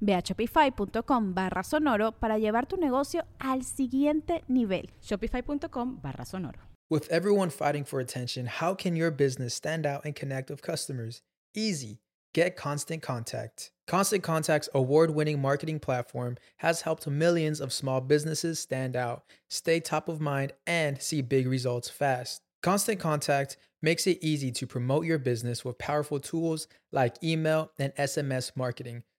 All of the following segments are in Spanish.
Ve a shopify.com barra sonoro para llevar tu negocio al siguiente nivel. Shopify.com barra sonoro. With everyone fighting for attention, how can your business stand out and connect with customers? Easy. Get Constant Contact. Constant Contact's award winning marketing platform has helped millions of small businesses stand out, stay top of mind, and see big results fast. Constant Contact makes it easy to promote your business with powerful tools like email and SMS marketing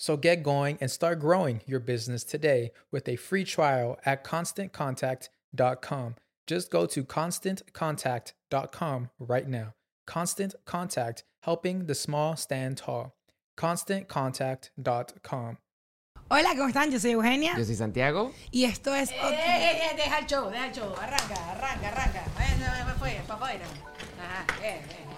So get going and start growing your business today with a free trial at constantcontact.com. Just go to constantcontact.com right now. Constant Contact, helping the small stand tall. ConstantContact.com. Hola, ¿cómo están? Yo soy Eugenia. Yo soy Santiago. Y esto es. Eh, eh, eh, deja el show, deja el show. Arranca, arranca, arranca. Para afuera, para afuera. Ajá, bien, bien.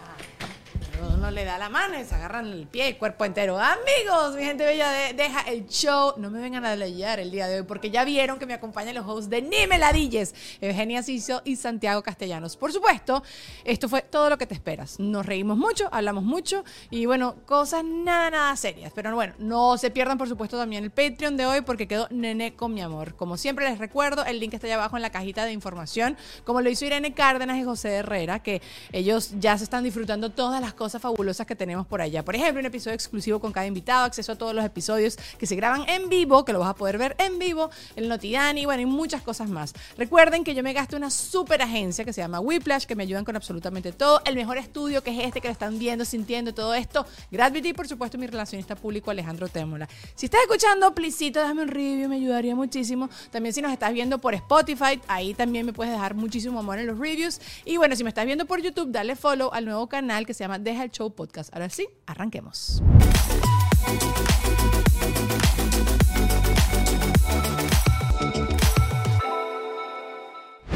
Uno le da la mano y se agarran el pie, el cuerpo entero. Amigos, mi gente bella, deja el show. No me vengan a leer el día de hoy porque ya vieron que me acompañan los hosts de Ni Meladilles, Eugenia Ciso y Santiago Castellanos. Por supuesto, esto fue todo lo que te esperas. Nos reímos mucho, hablamos mucho y bueno, cosas nada, nada serias. Pero bueno, no se pierdan por supuesto también el Patreon de hoy porque quedó Nene con mi amor. Como siempre les recuerdo, el link está allá abajo en la cajita de información, como lo hizo Irene Cárdenas y José Herrera, que ellos ya se están disfrutando todas las cosas fabulosas que tenemos por allá. Por ejemplo, un episodio exclusivo con cada invitado, acceso a todos los episodios que se graban en vivo, que lo vas a poder ver en vivo, el Notidani, bueno, y muchas cosas más. Recuerden que yo me gasto una super agencia que se llama Whiplash, que me ayudan con absolutamente todo. El mejor estudio que es este que lo están viendo, sintiendo todo esto. Gravity por supuesto mi relacionista público Alejandro Témola. Si estás escuchando, plisito, déjame un review, me ayudaría muchísimo. También si nos estás viendo por Spotify, ahí también me puedes dejar muchísimo amor en los reviews. Y bueno, si me estás viendo por YouTube, dale follow al nuevo canal que se llama Deja el Show Podcast. Ahora sí, arranquemos.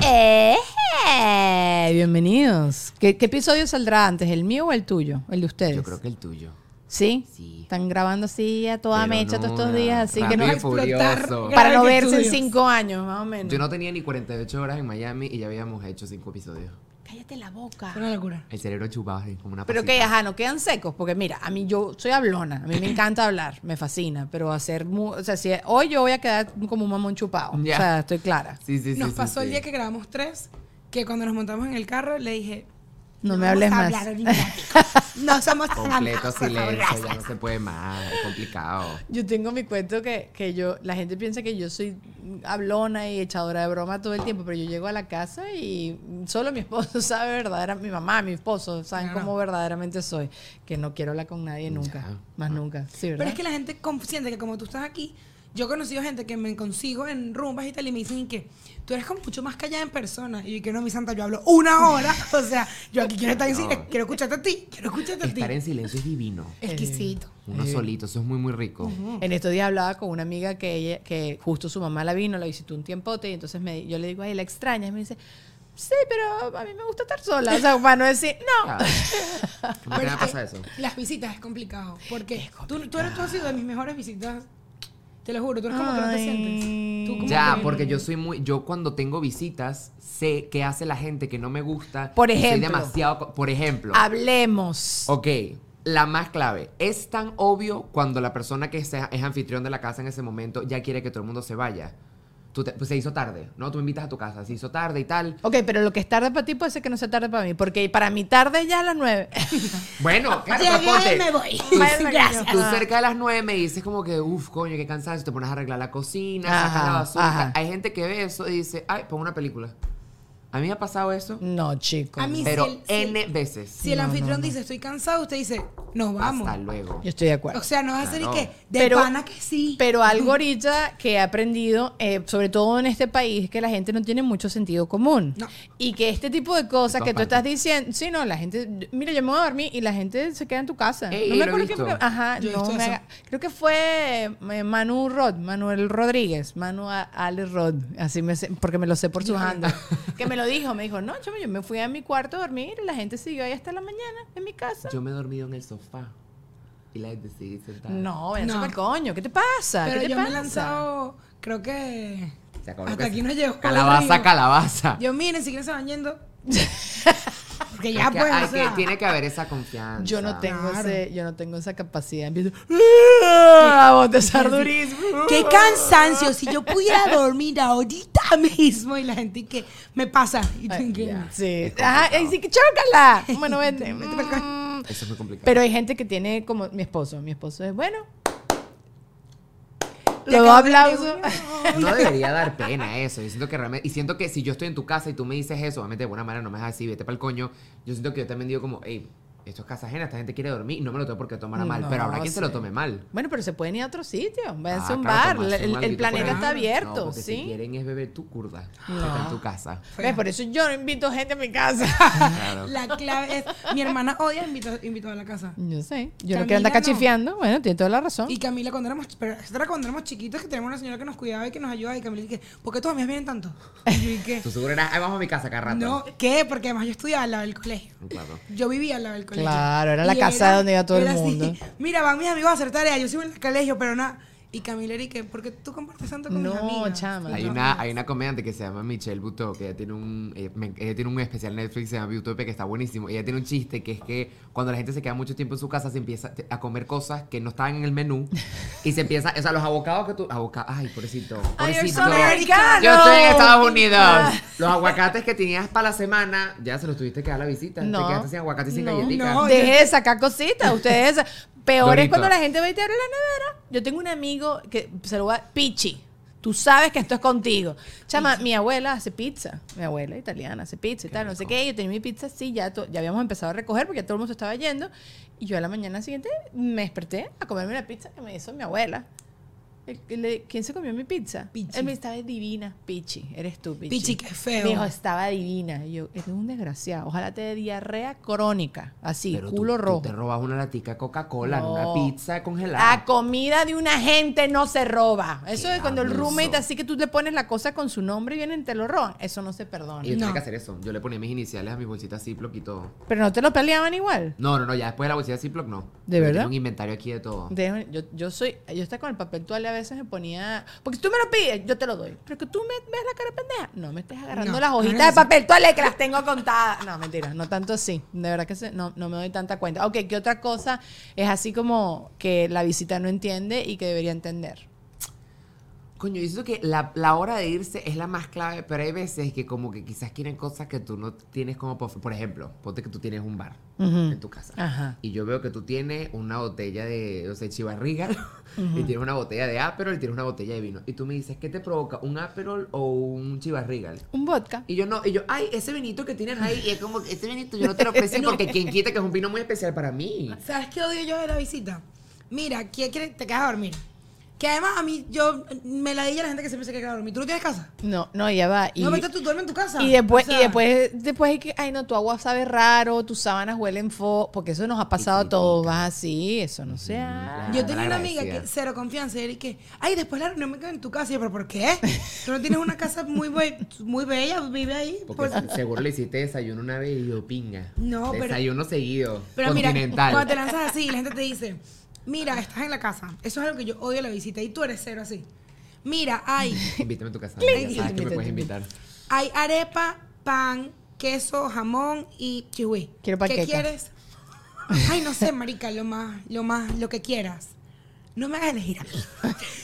Eh, bienvenidos. ¿Qué, episodio saldrá antes, el mío o el tuyo? El de ustedes. Yo creo que el tuyo. ¿Sí? Sí. Están grabando así a toda mecha todos estos días, así que no explotar para no verse en cinco años, más o menos. Yo no tenía ni 48 horas en Miami y ya habíamos hecho cinco episodios. Cállate la boca. Una locura. El cerebro chupado así, como una Pero que, ajá, no quedan secos. Porque mira, a mí yo soy hablona. A mí me encanta hablar. Me fascina. Pero hacer... o sea, si hoy yo voy a quedar como un mamón chupado. O sea, estoy clara. Sí, sí, sí. Nos pasó el día que grabamos tres, que cuando nos montamos en el carro le dije, no, me hables más. no somos Completo silencio, ya no se puede más, es complicado. Yo tengo mi cuento que, que yo, la gente piensa que yo soy hablona y echadora de broma todo el tiempo, pero yo llego a la casa y solo mi esposo sabe verdaderamente, mi mamá, mi esposo saben cómo verdaderamente soy, que no quiero hablar con nadie nunca, más nunca. Sí, pero es que la gente siente que como tú estás aquí, Yo he conocido gente que me consigo en rumbas y tal y me dicen que tú eres como mucho más callada en persona. Y yo que no, mi santa, yo hablo una hora. O sea, yo aquí quiero estar en silencio, quiero escucharte a ti, quiero escucharte a ti. Estar en silencio es divino. Exquisito. Uno solito, eso es muy, muy rico. En estos días hablaba con una amiga que ella, que justo su mamá la vino, la visitó un tiempote, y entonces me, yo le digo, ay, la extraña. Y me dice, sí, pero a mí me gusta estar sola. O sea, para no decir, no. ¿Cómo que me Pero pasa es eso? Las visitas es complicado. Porque tú, tú, eres, tú has sido de mis mejores visitas. Te lo juro, tú eres como que no te sientes. Tú como Ya, que- porque yo soy muy. Yo cuando tengo visitas, sé qué hace la gente que no me gusta. Por y Soy ejemplo. demasiado. Por ejemplo. Hablemos. Ok, la más clave. Es tan obvio cuando la persona que sea- es anfitrión de la casa en ese momento ya quiere que todo el mundo se vaya. Tú te- pues se hizo tarde, ¿no? Tú me invitas a tu casa, se hizo tarde y tal. Ok, pero lo que es tarde para ti puede ser que no sea tarde para mí, porque para mí tarde ya a las nueve. Bueno, claro, Llegué, me voy. Tú, Gracias. tú cerca de las nueve me dices como que, uff, coño, qué cansancio. Te pones a arreglar la cocina, sacas Ajá, la basura. ajá. Hay gente que ve eso y dice, ay, pon una película. A mí me ha pasado eso, No, chico. A mí pero si el- si el- N veces. Si el anfitrión dice estoy cansado, usted dice nos vamos. Hasta luego. Yo estoy de acuerdo. O sea, no va a ser y que de Pero- pana que sí. Pero algo ahorita que he aprendido, eh, sobre todo en este país, es que la gente no tiene mucho sentido común. No. Y que este tipo de cosas que tú estás diciendo, sí, no, la gente, mira, yo me voy a dormir y la gente se queda en tu casa. Ey, no me acuerdo quién visto. fue. Ajá, Yo no me haga- Creo que fue eh, Manu Rod, Manuel Rodríguez, Manu Ale Rod, así me sé- porque me lo sé por su handle. que me lo dijo, me dijo, no, chamo, yo me fui a mi cuarto a dormir y la gente siguió ahí hasta la mañana en mi casa. Yo me he dormido en el sofá y la gente sigue sentada. no, váyanse No. coño, ¿qué te pasa? Pero ¿Qué te yo me he pasa? lanzado, creo que hasta que aquí se- no llegó. Calabaza, calabaza. Yo miren, si quieren se van yendo. Porque ya pues, hay o sea, que- tiene que haber esa confianza. Yo no tengo Claro. ese, yo no tengo esa capacidad. Empiezo a bostezar durísimo. Qué cansancio, si yo pudiera dormir ahorita mismo y la gente que me pasa. Y tú que- Sí. Ajá, y sí que chócala. Bueno, vente. Vete pa'l coño. Eso es muy complicado. Pero hay gente que tiene como mi esposo. Mi esposo es bueno. Acabo de aplauso. No debería dar pena eso. Yo siento que realmente. Y siento que si yo estoy en tu casa y tú me dices eso, obviamente de buena manera no me dejas así, vete para el coño. Yo siento que yo también digo como, hey, esto es casa ajena, esta gente quiere dormir y no me lo tengo por qué tomar a mal. No, pero habrá quien se lo tome mal. Bueno, pero se pueden ir a otro sitio. Váyanse Ah, a un claro, bar. El, planeta está abierto, No, Si ¿sí? quieren es beber tu curda. que está en tu casa. ¿Ves? Por eso yo no invito gente a mi casa. Claro. La clave es, mi hermana odia invito, invito a la casa. yo sé. Yo no Camila quiero andar no. cachifiando. Bueno, tiene toda la razón. Y Camila, cuando éramos, pero cuando éramos chiquitos, que teníamos una señora que nos cuidaba y que nos ayudaba. Y Camila dije, ¿por qué tus amigas vienen tanto? Y yo dije, Tú seguro eras, "Ay, vamos a mi casa cada rato. no, ¿qué? Porque además yo estudiaba al lado del colegio. Claro. Yo vivía al lado del colegio. Claro, era la Y casa donde iba todo el así, mundo. Mira, van mis amigos a hacer tarea, yo sigo en el colegio, pero nada. Y Camila era y que, ¿por qué tú compartes tanto con mis No, amigas? chama. Hay una, hay una comediante que se llama Michelle Buteau, que ella tiene un ella, me- ella tiene un especial Netflix que se llama Utopia que está buenísimo. Ella tiene un chiste que es que cuando la gente se queda mucho tiempo en su casa se empieza a comer cosas que no estaban en el menú y se empieza, o sea, los abocados que tú, abocados, ay, pobrecito, Ay, pobrecito. so americano. Yo estoy en Estados Unidos. Los aguacates que tenías para la semana, ya se los tuviste que dar la visita. No. Te quedaste sin aguacate y sin No, galletitas. no. Deje de sacar cositas. Ustedes. Peor es Dorito. cuando la gente va y te abre la nevera. Yo tengo un amigo que se lo va. Pichi. Tú sabes que esto es contigo. Chama, mi abuela hace pizza. Mi abuela italiana hace pizza y tal. No sé qué. Yo tenía mi pizza así. Ya, to- ya habíamos empezado a recoger porque ya todo el mundo se estaba yendo. Y yo a la mañana siguiente me desperté a comerme la pizza que me hizo mi abuela. ¿Quién se comió mi pizza? Pichi. Él me estaba divina. Pichi. Eres tú, Pichi. Pichi, qué feo. Me dijo, estaba divina. Y yo, eres un desgraciado. Ojalá te dé diarrea crónica. Así, Pero tú- culo tú rojo. te robas una latica de Coca-Cola, No. una pizza congelada. La comida de una gente no se roba. Eso de cuando el roommate así que tú le pones la cosa con su nombre y vienen y te lo roban. Eso no se perdona. Y yo tenía No. que hacer eso. Yo le ponía mis iniciales a mis bolsitas Ziploc y todo. Pero no te lo peleaban igual. No, no, no, ya después de la bolsita Ziploc no. ¿De Yo verdad? Tenía un inventario aquí de todo. Dejo- yo, yo soy, yo estaba con el papel toalla a veces me ponía, porque si tú me lo pides, yo te lo doy. Pero que tú me ves la cara de pendeja, no me estés agarrando No, las hojitas de papel toalla que las tengo contadas. No, mentira, no tanto así. De verdad que se- no, no me doy tanta cuenta. Ok, ¿qué otra cosa es así como que la visita no entiende y que debería entender? Coño, yo siento que la, la hora de irse es la más clave, pero hay veces que como que quizás quieren cosas que tú no tienes como... Por, ejemplo, ponte que tú tienes un bar Ujú. en tu casa. Ajá. Y yo veo que tú tienes una botella de, no sé, chivarriga, y tienes una botella de Aperol y tienes una botella de vino. Y tú me dices, ¿qué te provoca? ¿Un Aperol o un chivarriga? Un vodka. Y yo no, y yo, ay, ese vinito que tienes ahí, y es como, ese vinito yo no te lo ofrecí porque quien quita que es un vino muy especial para mí. ¿Sabes qué odio yo de la visita? Mira, ¿quién quiere? Te quedas a dormir. Que además a mí, yo me la di a la gente que siempre se queda a dormir. ¿Tú no tienes casa? No, no, ya va. Y, no, vete tú duermes en tu casa. y después, O sea, y después, después hay que, ay no, tu agua sabe raro, tus sábanas huelen fo, porque eso nos ha pasado a todos, vas así, eso no se hace. Yo tenía una amiga que cero confianza y que, ay, después la reunión me quedo en tu casa. Y yo, ¿pero por qué? Tú no tienes una casa muy, muy bella, vive ahí. Porque Pues- seguro le hiciste desayuno una vez y yo pinga. No, pero- Desayuno seguido. Pero mira, continental. cuando te lanzas así, la gente te dice, mira, estás en la casa. Eso es algo que yo odio la visita y tú eres cero así. Mira, hay, Invítame a tu casa. Ya sabes que me puedes invita. invitar. hay arepa, pan, queso, jamón y kiwi. Quiero ¿Qué panqueca. quieres? Ay, no sé, marica, lo más, lo más, lo que quieras. No me hagas elegir a mí.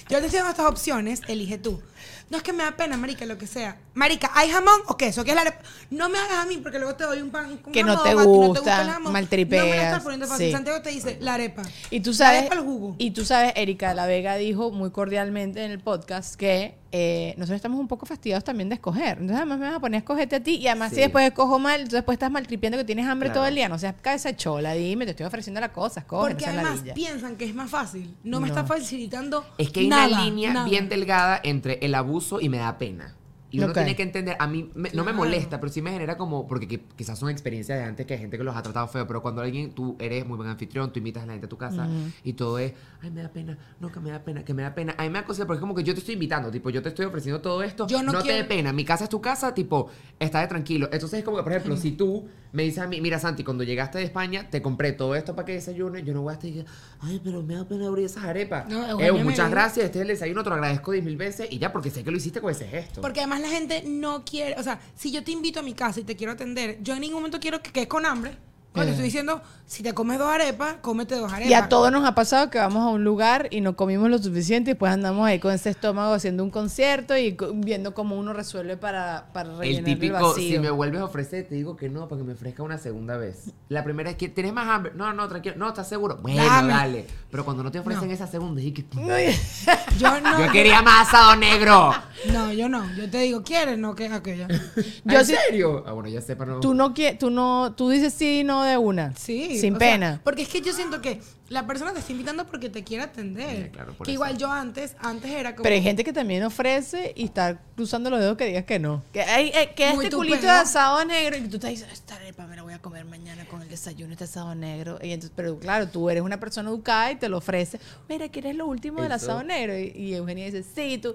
Yo te estoy dando estas opciones, elige tú. No es que me da pena, marica, lo que sea. Marica, ¿hay jamón o queso? ¿Qué es la arepa? No me hagas a mí porque luego te doy un pan con Que no te a ti gusta, el jamón. maltripeas, No me la estás poniendo fácil. sí. Santiago te dice la arepa. Y tú La sabes, arepa, el jugo. y tú sabes, Erika La Vega dijo muy cordialmente en el podcast que eh, nosotros estamos un poco fastidiados también de escoger. Entonces además me vas a poner a escogerte a ti y además si después escojo mal, entonces después estás maltripiendo que tienes hambre Claro. todo el día. No seas cabeza chola, dime, te estoy ofreciendo la cosa, escoge, Porque no además piensan que es más fácil. No, me está facilitando Es que hay nada, una línea nada. bien delgada entre el abuso y me da pena. Y uno Ok. tiene que entender, a mí me- no me molesta, pero sí me genera como, porque qui- quizás son experiencias de antes que hay gente que los ha tratado feo, pero cuando alguien, tú eres muy buen anfitrión, tú invitas a la gente a tu casa y todo es, ay, me da pena, no, que me da pena, que me da pena. A mí me da cosa porque es como que yo te estoy invitando, tipo, yo te estoy ofreciendo todo esto, Yo no te quiero- dé pena, mi casa es tu casa, tipo, está de tranquilo. Entonces es como que, por ejemplo, si tú me dices a mí, mira, Santi, cuando llegaste de España, te compré todo esto para que desayunes, yo no voy a estar y ay, pero me da pena abrir esas arepas. No, Eh, muchas gracias, este es el desayuno, te lo agradezco diez mil veces y ya, porque sé que lo hiciste con ese gesto. Porque además la gente no quiere, o sea, si yo te invito a mi casa y te quiero atender, yo en ningún momento quiero que quedes con hambre. Cuando te estoy diciendo, si te comes dos arepas, cómete dos arepas. Y a todos nos ha pasado que vamos a un lugar y no comimos lo suficiente y después andamos ahí con ese estómago haciendo un concierto y viendo cómo uno resuelve para, para rellenar El el, típico, vacío. si me vuelves a ofrecer, te digo que no, para que me ofrezca una segunda vez. La primera es que tienes más hambre. No, no, tranquilo. No, ¿estás seguro? Bueno, Dame. dale. Pero cuando no te ofrecen esa segunda, es que. Yo no. Yo quería más asado negro. No, yo no. Yo te digo, ¿quieres? No, que aquella. ¿En serio? Ah, bueno, ya sé, pero no. Tú no quieres, tú no, tú dices sí y no de una. Sí. Sin o sea, pena. porque es que yo siento que la persona te está invitando porque te quiere atender. Sí, claro, por que eso. igual yo antes, antes era como. Pero hay gente que también ofrece y está cruzando los dedos que digas que no. Que, hay, eh, que Muy este culito de asado negro y tú te dices, esta arepa me la voy a comer mañana con el desayuno, este asado negro. Y entonces, pero claro, tú eres una persona educada y te lo ofrece. Mira, ¿quieres lo último del asado negro? Y, y Eugenia dice, sí, tú,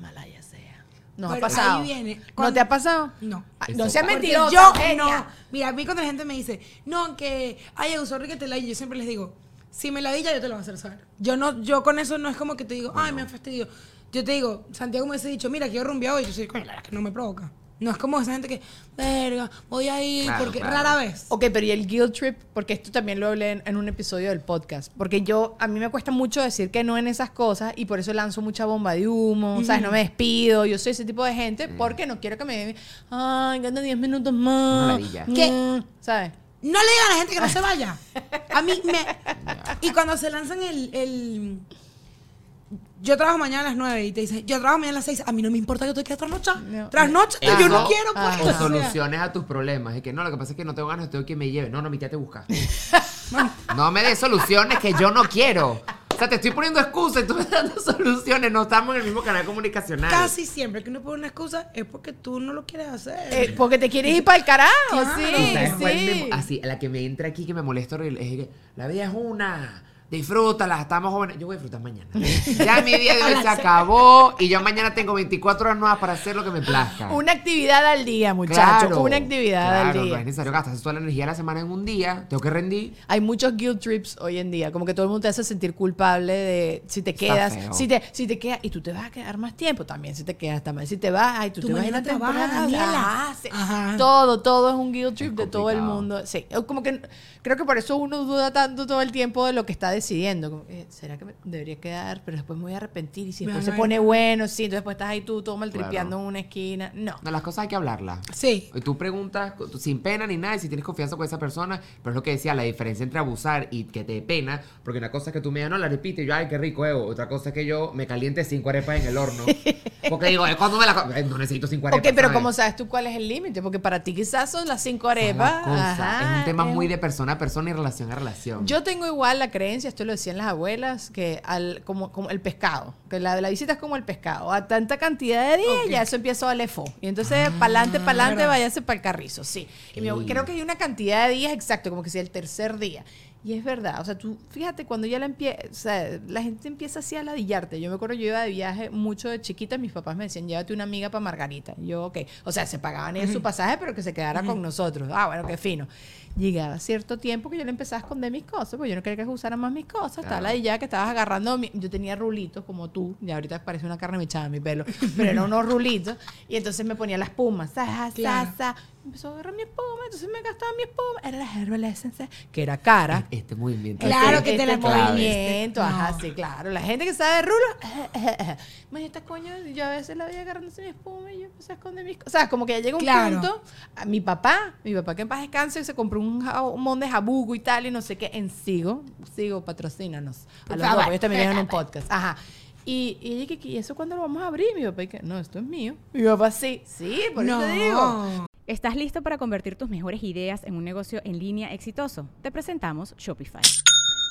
malaya Nos ha pasado. ahí viene, ¿No te ha pasado? No. Ay, no Eso seas mentirosa. Yo no. Mira, a mí cuando la gente me dice, no, que, ay, usó que te la yo siempre les digo, si me la di ya yo te lo voy a hacer saber. Yo no, yo con eso no es como que te digo, ay, me ha fastidio. Yo te digo, Santiago me hubiese dicho, mira, que yo rumbeado hoy. Yo soy, coño, la verdad es que no me provoca. No es como esa gente que, verga, voy a ir, Claro, porque claro. rara vez. Ok, pero y el guilt trip, porque esto también lo hablé en, en un episodio del podcast, porque yo, a mí me cuesta mucho decir que no en esas cosas y por eso lanzo mucha bomba de humo, ¿sabes? No me despido, yo soy ese tipo de gente porque no quiero que me den, ay, gana 10 minutos más. ¿Qué? Mm, ¿Sabes? No le digan a la gente que no se vaya. A mí me. Y cuando se lanzan el. el- yo trabajo mañana a las 9 y te dicen, yo trabajo mañana a las 6. A mí no me importa que tú te quedes trasnocha. No. Trasnocha, Eso, yo no quiero, pues. ajá. O soluciones a tus problemas. Es que no, lo que pasa es que no tengo ganas, tengo que me lleve. No, no, mi tía te busca. no me des soluciones que yo no quiero. O sea, te estoy poniendo excusas y tú me estás dando soluciones. No estamos en el mismo canal comunicacional. Casi siempre que uno pone una excusa es porque tú no lo quieres hacer. Eh, porque te quieres ir para el carajo, Claro. sí, ¿Sabes cuál me- sí. así, la que me entra aquí que me molesta horrible es que la vida es una. Disfrútala, estamos jóvenes. Yo voy a disfrutar mañana. Ya mi día de hoy se acabó y yo mañana tengo 24 horas nuevas para hacer lo que me plazca. Una actividad al día, muchachos, Claro, una actividad claro, al No día. es necesario gastar toda la energía de la semana en un día. Tengo que rendir. Hay muchos guilt trips hoy en día, como que todo el mundo te hace sentir culpable de si te quedas, si te, si te quedas y tú te vas a quedar más tiempo también, si te quedas mal, si te vas, ay, tú, Tú te vas a ir a mañana trabajas, temporada, Daniela. ah, sí. Ajá. todo, todo es un guilt trip Es de todo el mundo, sí, como que creo que por eso uno duda tanto todo el tiempo de lo que está decidiendo, será que me debería quedar, pero después me voy a arrepentir y si después se pone bueno, sí, entonces después estás ahí tú todo maltripeando Claro. en una esquina, no. No, las cosas hay que hablarlas. Sí. Y tú preguntas sin pena ni nada, y si tienes confianza con esa persona, pero es lo que decía, la diferencia entre abusar y que te dé pena, porque una cosa es que tú me digas, no, la repite, y yo, ay, qué rico, Evo. Otra cosa es que yo me caliente cinco arepas en el horno. Porque digo, es cuando me la No necesito cinco arepas. Ok, pero ¿sabes? ¿cómo sabes tú cuál es el límite? Porque para ti quizás son las cinco arepas. ajá, es un tema es muy de persona a persona y relación a relación. Yo tengo igual la creencia esto lo decían las abuelas, que al, como, como el pescado, que la, la visita es como el pescado. A tanta cantidad de días ya eso empieza a valer fo. Y entonces, para adelante, verdad. váyase para el carrizo, sí. Y creo que hay una cantidad de días exacto, como que sea el tercer día. Y es verdad, o sea, tú, fíjate, cuando ya la empieza, o sea, la gente empieza así a ladillarte. Yo me acuerdo, yo iba de viaje mucho de chiquita, mis papás me decían, llévate una amiga para Margarita. Y yo, ok. O sea, se pagaban ellos su pasaje, pero que se quedara con nosotros. Ah, bueno, qué fino. Llegaba cierto tiempo que yo le empezaba a esconder mis cosas, porque yo no quería que usaran más mis cosas. Estaba la ya que estabas agarrando. mi- yo tenía rulitos como tú, y ahorita parece una carne mechada mi pelo, pero eran unos rulitos. Y entonces me ponía la espuma, sa, sa, Claro. sa. Empezó a agarrar mi espuma, entonces me gastaba mi espuma. Era la Herbal Essence, que era cara. Este movimiento. Claro Este- que te la este movimiento, ajá, No. sí, claro. La gente que sabe de rulo, Imagínate, esta coño, yo a veces la veía agarrándose mi espuma y yo empecé a esconder mis cosas. O sea, como que ya llega un Claro. punto. A mi papá, mi papá que en paz descanse, se compró un jamón de jabugo y tal, y no sé qué, en Sigo. Sigo, patrocínanos. A los dos, ellos también tienen un podcast. Ajá. Y, y ella que, ¿y eso cuándo lo vamos a abrir? Mi papá, y que, no, esto es mío. Mi papá, sí, sí, por eso te digo. ¿Estás listo para convertir tus mejores ideas en un negocio en línea exitoso? Te presentamos Shopify.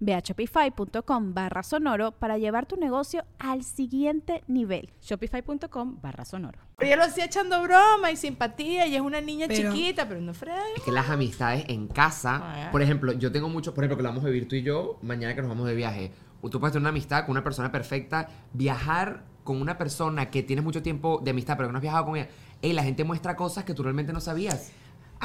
Ve a shopify.com barra sonoro para llevar tu negocio al siguiente nivel. Shopify.com barra sonoro. Pero yo lo hacía echando broma y simpatía, y es una niña Pero- chiquita, pero no frega. Es que las amistades en casa, Ah. por ejemplo, yo tengo mucho, por ejemplo, que lo vamos a vivir tú y yo mañana que nos vamos de viaje. Tú puedes tener una amistad con una persona perfecta, viajar con una persona que tienes mucho tiempo de amistad, pero que no has viajado con ella. Ey, la gente muestra cosas que tú realmente no sabías.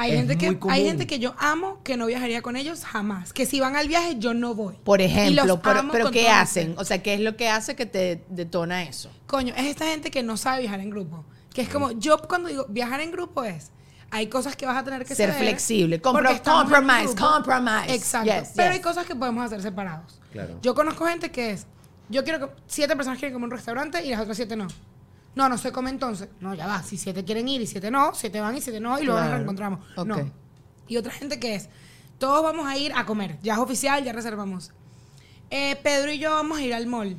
Hay Es gente, muy que, hay gente que yo amo que no viajaría con ellos jamás. Que si van al viaje, yo no voy. Por Y ejemplo, los pero, amo pero con ¿qué hacen? O sea, ¿qué es lo que hace que te detona eso? Coño, es esta gente que no sabe viajar en grupo. Que es como, yo cuando digo viajar en grupo es, hay cosas que vas a tener que Ser ceder, flexible. porque Compro- estamos en compromise, grupo. compromise. Exacto. Yes, Pero yes. hay cosas que podemos hacer separados. Claro. Yo conozco gente que es, yo quiero que siete personas quieren comer en un restaurante y las otras siete no. No, no se come entonces. No, ya va. Si siete quieren ir y siete no, siete van y siete no, y luego nos reencontramos. Ok. No. Y otra gente que es, todos vamos a ir a comer. Ya es oficial, ya reservamos. Eh, Pedro y yo vamos a ir al mall.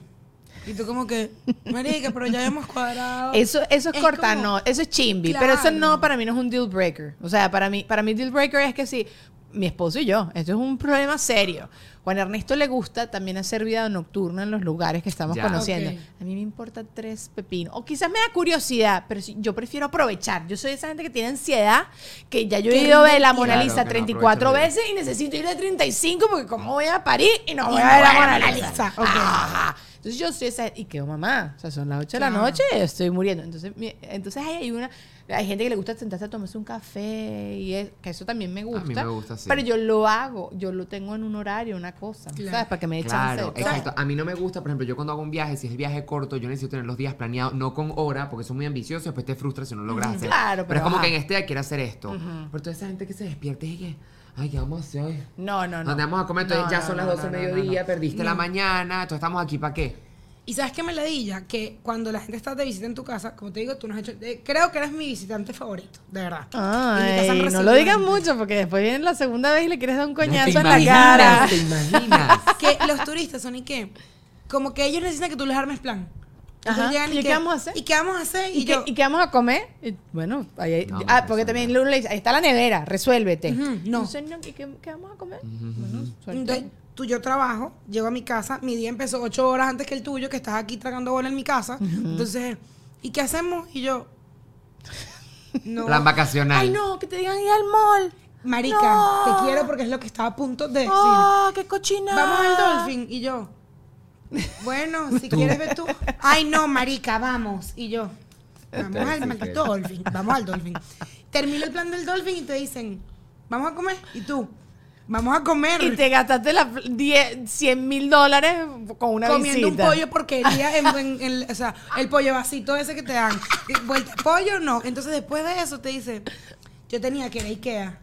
Y tú como que, marica, pero ya hemos cuadrado. Eso, eso es, Es corta, como- no, eso es chimbi. Pero eso no, para mí no es un deal breaker. O sea, para mí, para mí deal breaker es que si mi esposo y yo, esto es un problema serio. Juan Ernesto le gusta también hacer vida nocturna en los lugares que estamos Ya. conociendo. Ok. A mí me importa tres pepinos. O quizás me da curiosidad, pero si- yo prefiero aprovechar. Yo soy esa gente que tiene ansiedad, que ya yo he ido a ver la. Mona Claro, Lisa no 34 aprovecha veces y necesito ir de 35 porque como voy a París y no Y voy a ver la no voy a Mona Lisa. Entonces yo soy esa, y quedo mamá, o sea, son las 8 de la Claro. noche y estoy muriendo. Entonces, mi- entonces hay, hay una, hay gente que le gusta sentarse a tomarse un café y es- que eso también me gusta. mí me gusta, sí. Pero yo lo hago, yo lo tengo en un horario, una cosa, Claro. ¿sabes? Para que me dé Claro, exacto. A mí no me gusta, por ejemplo, yo cuando hago un viaje, si es el viaje corto, yo necesito tener los días planeados, no con hora, porque son muy ambiciosos, después te frustras si no lo logras hacer. Claro, pero, pero es como ajá. que en este día quiero hacer esto. Pero toda esa gente que se despierta y que, ay, ¿qué vamos a hacer hoy? No, no, no. Donde vamos a comer, entonces No, ya no, son las no, 12 del no, no, no, mediodía, no. perdiste la mañana, entonces estamos aquí para qué. Y sabes qué me? Que cuando la gente está de visita en tu casa, como te digo, tú nos has hecho. eh, creo que eres mi visitante favorito, de verdad. Ay, no lo digas mucho porque después viene la segunda vez y le quieres dar un ¿Te coñazo en la cara. ¿Te imaginas? Que los turistas son y qué? Como que ellos necesitan que tú les armes plan. Entonces Ajá. llegan ¿Y qué que- vamos a hacer? ¿Y qué vamos a hacer? ¿Y, Y, qué, ¿Y qué vamos a comer? Y, bueno, ahí hay- No, ah, porque no. también le dice, ahí está la nevera, resuélvete. No. Entonces, no, ¿y qué, qué vamos a comer? Bueno, suelta. Tú yo trabajo, llego a mi casa, mi día empezó ocho horas antes que el tuyo, que estás aquí tragando bola en mi casa. Entonces, ¿y qué hacemos? Y yo, no. Plan vacacional. Ay, no, que te digan ir al mall. Marica, No. te quiero porque es lo que estaba a punto de decir. ¡Ah, qué cochina! Vamos al Dolphin. Y yo, bueno, si quieres ver tú. Ay, no, marica, vamos. Y yo, vamos al maldito Dolphin. Vamos al Dolphin. Termino el plan del Dolphin y te dicen, vamos a comer. Y tú, Vamos a comer. Y te gastaste la 10, 100 mil dólares con una comiendo visita. un pollo porquería en, en- en- o sea, el pollo vasito ese que te dan. Vuelta- pollo no. Entonces después de eso te dice, yo tenía que ir a Ikea.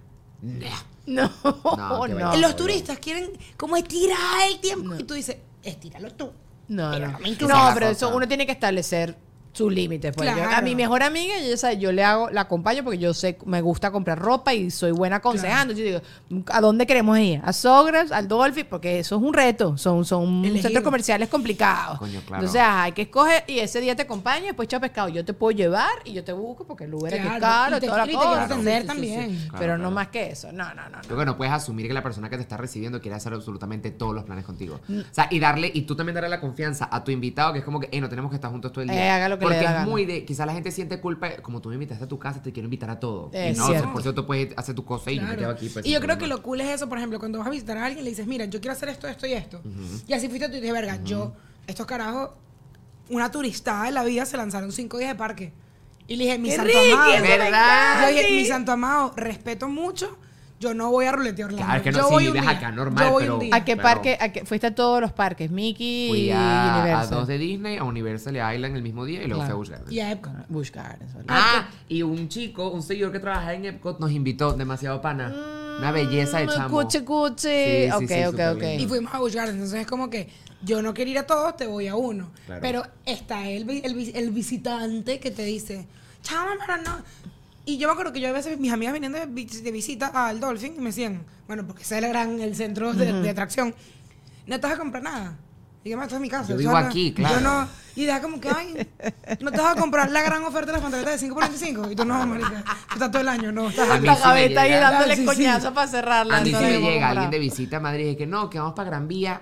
No, No, no. Los turistas quieren como estirar el tiempo. Y tú dices, estíralo tú. no. Pero No, no pero eso uno tiene que establecer sus límites. Pues. Yo- a mi mejor amiga, yo, ¿sabes? yo le hago, la acompaño porque yo sé, me gusta comprar ropa y soy buena aconsejando. Yo digo, ¿a dónde queremos ir? ¿A Sogras? ¿Al Dolphin? Porque eso es un reto. Son, son centros comerciales complicados. Coño, claro. Entonces, ajá, hay que escoger y ese día te acompaño y después chao pescado. Yo te puedo llevar y yo te busco porque el aquí es caro y te- toda la y te cosa. atender también. Claro, Pero no más que eso. No, no, no. no. Creo que no puedes asumir que la persona que te está recibiendo quiere hacer absolutamente todos los planes contigo. O sea, y darle, y tú también darle la confianza a tu invitado, que es como que, eh, no tenemos que estar juntos todo el día. Eh, haga lo que le Porque es gana. muy de, quizás la gente siente culpa, como tú me invitaste a tu casa, te quiero invitar a todo. Es y no, cierto. por cierto, tú puedes hacer tu cosa y yo me Claro. quedo aquí. pues, y yo creo que lo cool es eso, por ejemplo, cuando vas a visitar a alguien le dices, mira, yo quiero hacer esto, esto y esto. Y así fuiste tú y dije, verga, yo, estos carajos, una turistada de la vida se lanzaron cinco días de parque. Y le dije, mi ¡Qué santo rico! amado. me ¿Verdad? Yo dije, mi santo amado, respeto mucho, yo no voy a ruletear Orlando. Claro, es que no, yo si voy vives acá, normal, Yo voy pero- un día. ¿A qué Pero- parque? A qué, fuiste a todos los parques, Mickey Fui y a, a Universal. dos de Disney, a Universal Island el mismo día y luego Claro. fui a Busch Gardens. Y a Epcot. Busch Gardens. ¿verdad? Ah, y un chico, un seguidor que trabaja en Epcot nos invitó, demasiado pana. Una belleza de Mm, chamo. Cuche, cuche. Sí, sí, ok, sí, ok, ok. lindo. Y fuimos a Busch Gardens, entonces es como que yo no quiero ir a todos, te voy a uno. Claro. Pero está el, el, el visitante que te dice, chama, pero no. Y yo me acuerdo que yo a veces mis amigas viniendo de, vi- de visita al Dolphin y me decían, bueno, porque ese es el gran, el centro de, de atracción, no te vas a comprar nada. Y yo, "Ma, esto es mi casa. Yo o vivo sea, aquí, claro. Yo no, y deja como que, ay, no te vas a comprar la gran oferta de las pantaletas de 5 por 25. Y tú no, marica, tú estás todo el año, no. Estás A mí La gaveta ahí dándole Sí, para cerrarla. A mí sí no la me llega alguien de visita a Madrid y que no, que vamos para Gran Vía.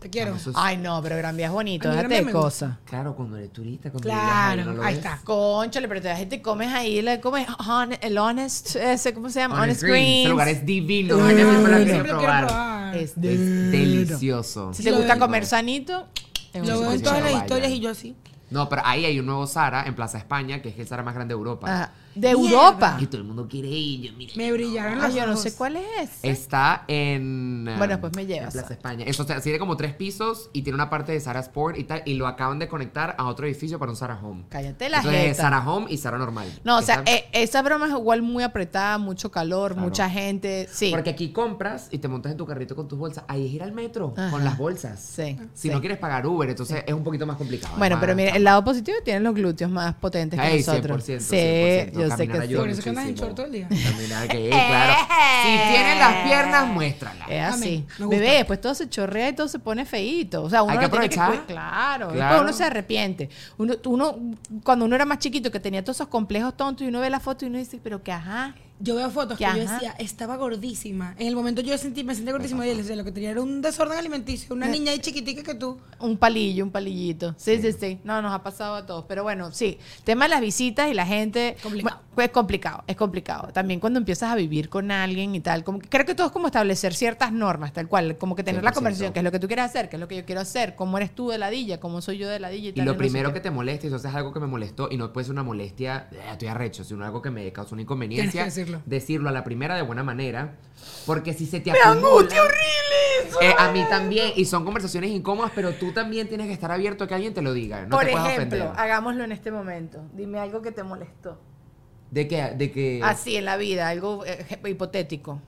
Te quiero. Eso es- Ay, no, pero Gran Vía es bonito. A mí Gran Déjate Vía de cosas. Claro, cuando eres turista, cuando Claro, vives ahí, no lo ahí ves. está. Conchale, pero te vas y te comes ahí, le comes hon- el honest, ese, ¿cómo se llama? Honest Honest, Greens. Ese lugar es divino. Ay, Ay, siempre la yo quiero siempre lo quiero probar. probar. Es Es delicioso. Si te Lo gusta veo. comer sanito, es un Lo veo en sitio todas las vaya. historias y yo así. No, pero ahí hay un nuevo Zara en Plaza España, que es el Zara más grande de Europa. Ajá. De. Europa. Y todo el mundo quiere ir. Yo, mira, Me brillaron Ay, los yo no sé cuál es. Está en. Bueno, um, pues me llevas. En Plaza España. Eso o sea, tiene como tres pisos y tiene una parte de Zara Sport y tal. Y lo acaban de conectar a otro edificio para un Zara Home. Cállate la jeta. Zara Home y Zara normal. No, o sea, Está- eh, esa broma es igual muy apretada, mucho calor, Claro. mucha gente. Sí. Porque aquí compras y te montas en tu carrito con tus bolsas. Ahí es ir al metro Ajá. con las bolsas. Sí, Si sí. no quieres pagar Uber, entonces es un poquito más complicado. Bueno, pero mira, el lado positivo tiene los glúteos más potentes que nosotros. 100%, sí, 100%. yo sé Caminar que ayuda sí. Por eso que andas en short todo el día. Caminar que, claro. Si tienes las piernas, muéstralas. Es así. Bebé, después todo se chorrea y todo se pone feíto. O sea, uno Hay que tiene aprovechar. cu- claro. Claro. Después uno se arrepiente. Uno, uno, cuando uno era más chiquito, que tenía todos esos complejos tontos y uno ve la foto y uno dice, pero que ajá. Yo veo fotos que Que yo decía, estaba gordísima. En el momento yo sentí, me sentí gordísima y él decía, lo que tenía era un desorden alimenticio. Una niña ahí chiquitica que tú. Un palillo, un palillito. Sí, sí, sí. No, nos ha pasado a todos. Pero bueno, sí. Tema de las visitas y la gente. Complicado. Bueno, es complicado, es complicado. También cuando empiezas a vivir con alguien y tal. Como que, creo que todo es como establecer ciertas normas, tal cual. Como que tener la 100%. conversación, qué es lo que tú quieres hacer, qué es lo que yo quiero hacer, cómo eres tú de ladilla, cómo soy yo de ladilla y Y tal. lo primero que te molesta, y eso es algo que me molestó, y no puede ser una molestia, "Eh, estoy arrecho, sino algo que me causó una inconveniencia. Decirlo. Decirlo a la primera de buena manera, porque si se te ¡Me acumula... angustia horrible! Eh, a mí también, y son conversaciones incómodas, pero tú también tienes que estar abierto a que alguien te lo diga. No Por te ejemplo, ofender. hagámoslo en este momento. Dime algo que te molestó. De que, de que Así en la vida, algo eh, hipotético.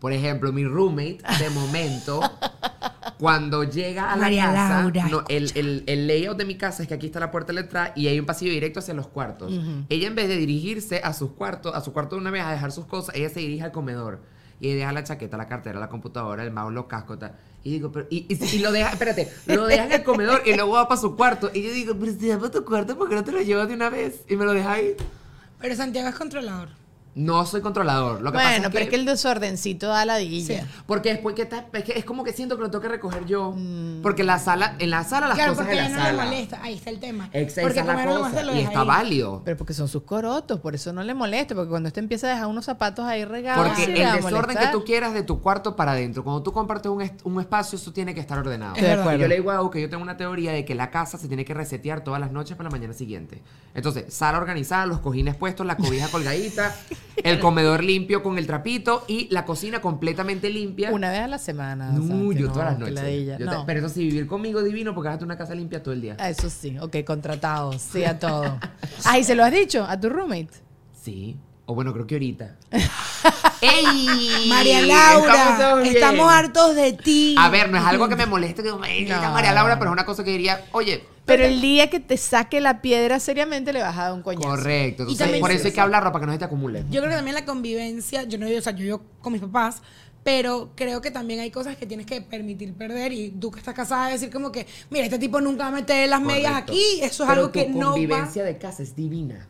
por ejemplo, mi roommate, de momento, cuando llega a la María casa, Laura, no, el, el- el layout de mi casa es que aquí está la puerta de la entrada y hay un pasillo directo hacia los cuartos. Ella en vez de dirigirse a sus cuartos, a su cuarto de una vez a dejar sus cosas, ella se dirige al comedor. Y deja la chaqueta, la cartera, la computadora, el mouse, los cascos, tal. Y digo, pero, y, y- y lo deja, espérate, lo deja en el comedor y luego va para su cuarto. Y yo digo, pero si vas para tu cuarto, ¿por qué no te lo llevas de una vez? Y me lo deja ahí. Pero Santiago es controlador. No soy controlador. Lo que pasa Bueno, es pero es que el desordencito da ladilla. Sí. Porque después que está, es, que es como que siento que lo tengo que recoger yo. Porque la sala, en la sala las claro, cosas porque en a la ella no le molesta. Ahí está el tema. Esa, porque esa es la cosa. lo Y está ahí. válido. Pero porque son sus corotos, por eso no le molesta, porque cuando usted empieza a dejar unos zapatos ahí regados, Porque sí el desorden que tú quieras de tu cuarto para adentro, cuando tú compartes un, est- un espacio, eso tiene que estar ordenado. Y acuerdo. yo le digo a que yo tengo una teoría de que la casa se tiene que resetear todas las noches para la mañana siguiente. Entonces, sala organizada, los cojines puestos, la cobija colgadita, el comedor limpio con el trapito y la cocina completamente limpia. Una vez a la semana. No, yo todas las noches. te-. Pero eso sí, vivir conmigo divino porque hazte una casa limpia todo el día. Eso sí, ok, contratado, sí a todo. Ah, ¿y se lo has dicho a tu roommate? Sí. O bueno, creo que ahorita. ¡Ey! María Laura, estamos hartos de ti. A ver, no es algo que me moleste que me diga No. María Laura, pero es una cosa que diría, oye, Pero el día que te saque la piedra seriamente le vas a dar un coñazo. correcto. Entonces, también por eso hay que hablarlo para que no se te acumule. Yo creo que también la convivencia, yo no vivo, o sea, yo vivo con mis papás, pero creo que también hay cosas que tienes que permitir perder y tú que estás casada decir como que, mira, este tipo nunca va a meter las medias aquí, eso es Pero algo que no va. convivencia de casa es divina.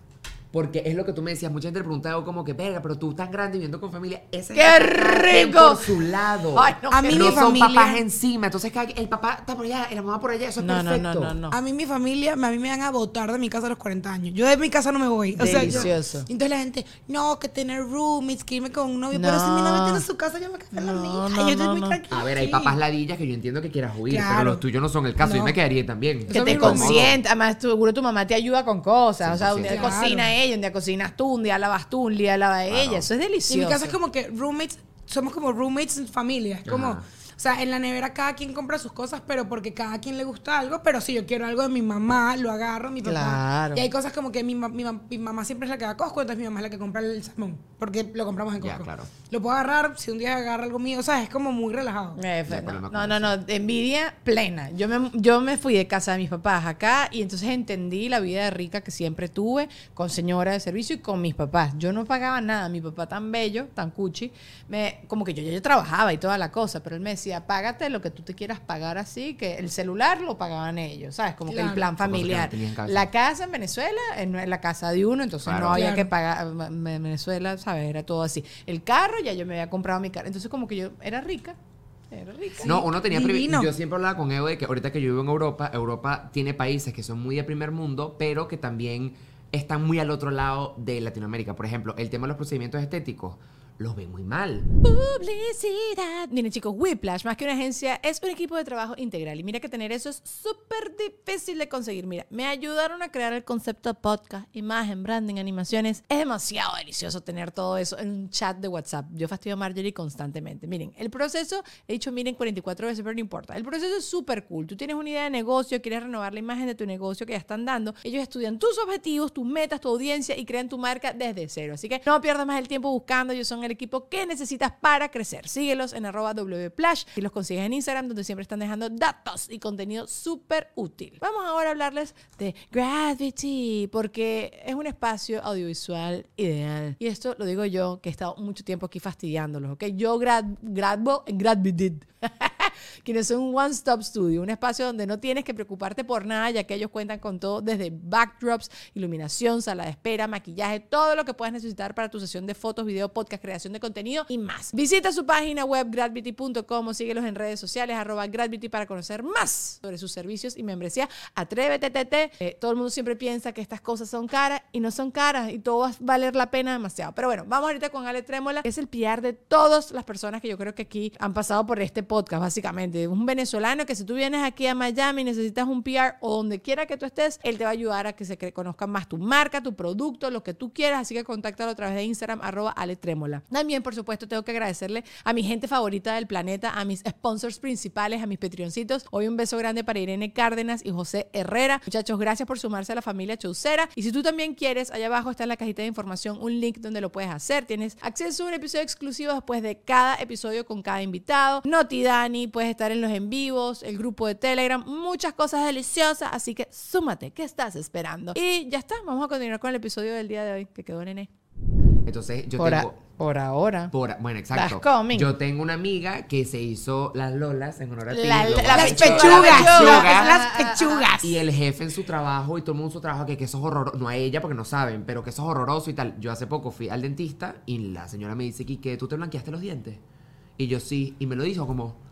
Porque es lo que tú me decías, mucha gente te preguntaba como que, verga, pero tú tan grande viviendo con familia, ese ¡Qué rico! por su lado. Ay, no, A mí no mi son familia- papás encima, entonces el papá está por allá y la mamá por allá, eso es No, no, perfecto. no, no, no. A mí mi familia, a mí me van a votar de mi casa a los 40 años. Yo de mi casa no me voy. O sea, yo- Delicioso. entonces la gente, no, que tener roommates, que irme con un novio. Pero No. si mi novio tiene su casa, yo me quedo en la No, mía. no, yo estoy no, muy no. tranquila. A ver, hay papás ladillas que yo entiendo que quieras huir, pero Claro. los tuyos no son el caso. Yo No. me quedaría también. Que te consienta, además seguro tu mamá te ayuda con cosas, o sea, un día 100%. cocina. Ella, un día cocinas tú, un día lavas tú, un día lava ella, eso es Y delicioso. en mi casa es como que roommates, somos como roommates en familia. Es como, Ajá. O sea, en la nevera cada quien compra sus cosas, pero porque cada quien le gusta algo. Pero si yo quiero algo de mi mamá, lo agarro, mi papá. Claro. Y hay cosas como que mi, ma- mi, ma- mi mamá siempre es la que va a Costco, entonces mi mamá es la que compra el salmón. Porque lo compramos en Ya, Costco. claro. Lo puedo agarrar si un día agarra algo mío. O sea, es como muy relajado. Eh, No no, no, con no, no, envidia plena. Yo me, yo me fui de casa de mis papás acá y entonces entendí la vida de rica que siempre tuve con señora de servicio y con mis papás. Yo no pagaba nada. Mi papá tan bello, tan cuchi, me, como que yo, yo, yo trabajaba y toda la cosa, pero él me decía, págate lo que tú te quieras pagar así, que el celular lo pagaban ellos, ¿sabes? Como que el plan familiar. La casa en Venezuela en la casa de uno, entonces Claro. no había Claro. que pagar. En Venezuela, ¿sabes? Era todo así. El carro, ya yo me había comprado mi carro. Entonces, como que yo era rica. Era rica. No, uno tenía. Yo siempre hablaba con Evo de que ahorita que yo vivo en Europa, Europa tiene países que son muy de primer mundo, pero que también están muy al otro lado de Latinoamérica. Por ejemplo, el tema de los procedimientos estéticos los ven muy mal. Publicidad. Miren, chicos, Whiplash, más que una agencia, es un equipo de trabajo integral. Y mira que tener eso es súper difícil de conseguir. Mira, me ayudaron a crear el concepto de podcast, imagen, branding, animaciones. Es demasiado delicioso tener todo eso en un chat de WhatsApp. Yo fastidio a Marjorie constantemente. Miren, el proceso, he dicho miren 44 veces, pero no importa. El proceso es súper cool. Tú tienes una idea de negocio, quieres renovar la imagen de tu negocio que ya están dando. Ellos estudian tus objetivos, tus metas, tu audiencia y crean tu marca desde cero. Así que no pierdas más el tiempo buscando. Ellos son el equipo que necesitas para crecer. Síguelos en arroba wplash y los consigues en Instagram donde siempre están dejando datos y contenido súper útil. Vamos ahora a hablarles de Gravity porque es un espacio audiovisual ideal. Y esto lo digo yo que he estado mucho tiempo aquí fastidiándolos, ¿ok? Yo grad, grabo en Gravity. quienes son un one-stop studio, un espacio donde no tienes que preocuparte por nada, ya que ellos cuentan con todo desde backdrops, iluminación, sala de espera, maquillaje, todo lo que puedas necesitar para tu sesión de fotos, video, podcast, creación de contenido y más. Visita su página web gravity.com síguelos en redes sociales arroba para conocer más sobre sus servicios y membresía. Atrévete, tete. Eh, todo el mundo siempre piensa que estas cosas son caras y no son caras y todo va a valer la pena demasiado. Pero bueno, vamos ahorita con Ale Trémola, que es el PR de todas las personas que yo creo que aquí han pasado por este podcast, básicamente. Un venezolano que si tú vienes aquí a Miami y necesitas un PR o donde quiera que tú estés, él te va a ayudar a que se conozcan más tu marca, tu producto, lo que tú quieras. Así que contáctalo a través de Instagram, arroba Ale Trémola. También, por supuesto, tengo que agradecerle a mi gente favorita del planeta, a mis sponsors principales, a mis Patreoncitos. Hoy un beso grande para Irene Cárdenas y José Herrera. Muchachos, gracias por sumarse a la familia Chaucera. Y si tú también quieres, allá abajo está en la cajita de información un link donde lo puedes hacer. Tienes acceso a un episodio exclusivo después de cada episodio con cada invitado. Noti Dani, puedes estar en los en vivos, el grupo de Telegram, muchas cosas deliciosas. Así que súmate, ¿qué estás esperando? Y ya está, vamos a continuar con el episodio del día de hoy que quedó nene. Entonces, yo Por, a- tengo. por ahora. por- bueno, exacto. Yo tengo una amiga que se hizo las lolas en honor a ti. La- la- Las decir. pechugas. pechuga. Las pechugas. Y el jefe en su trabajo y todo el mundo en su trabajo que, que eso es horroroso, no a ella porque no saben, pero que eso es horroroso y tal. Yo hace poco fui al dentista y la señora me dice que tú te blanqueaste los dientes. Y yo sí, y me lo dijo como...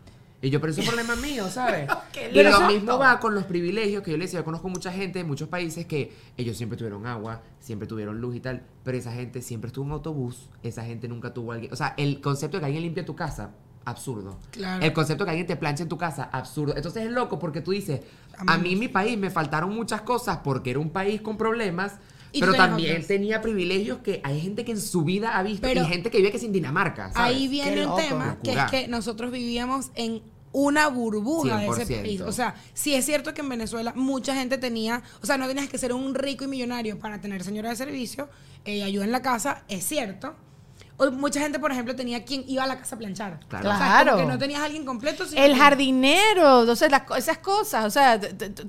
Y yo, pero eso es problema mío, ¿sabes? y lo mismo va con los privilegios que yo le decía, yo conozco mucha gente de muchos países que ellos siempre tuvieron agua, siempre tuvieron luz y tal, pero esa gente siempre estuvo en autobús, esa gente nunca tuvo alguien, o sea, el concepto de que alguien limpie tu casa, absurdo. Claro. El concepto de que alguien te planche en tu casa, absurdo. Entonces es loco porque tú dices, a mí en mi país me faltaron muchas cosas porque era un país con problemas, Y Pero también tenía privilegios que hay gente que en su vida ha visto Pero- y gente que vive que es en Dinamarca. ¿sabes? Ahí viene loco. tema que es que nosotros vivíamos en una burbuja de ese 100%. país. O sea, sí es cierto que en Venezuela mucha gente tenía, o sea, no tenías que ser un rico y millonario para tener señora de servicio, eh, ayuda en la casa, es cierto. O mucha gente, por ejemplo, tenía quien iba a la casa a planchar. Claro. O sea, Claro. como que no tenías a alguien completo. sino El jardinero, entonces las esas cosas, o sea,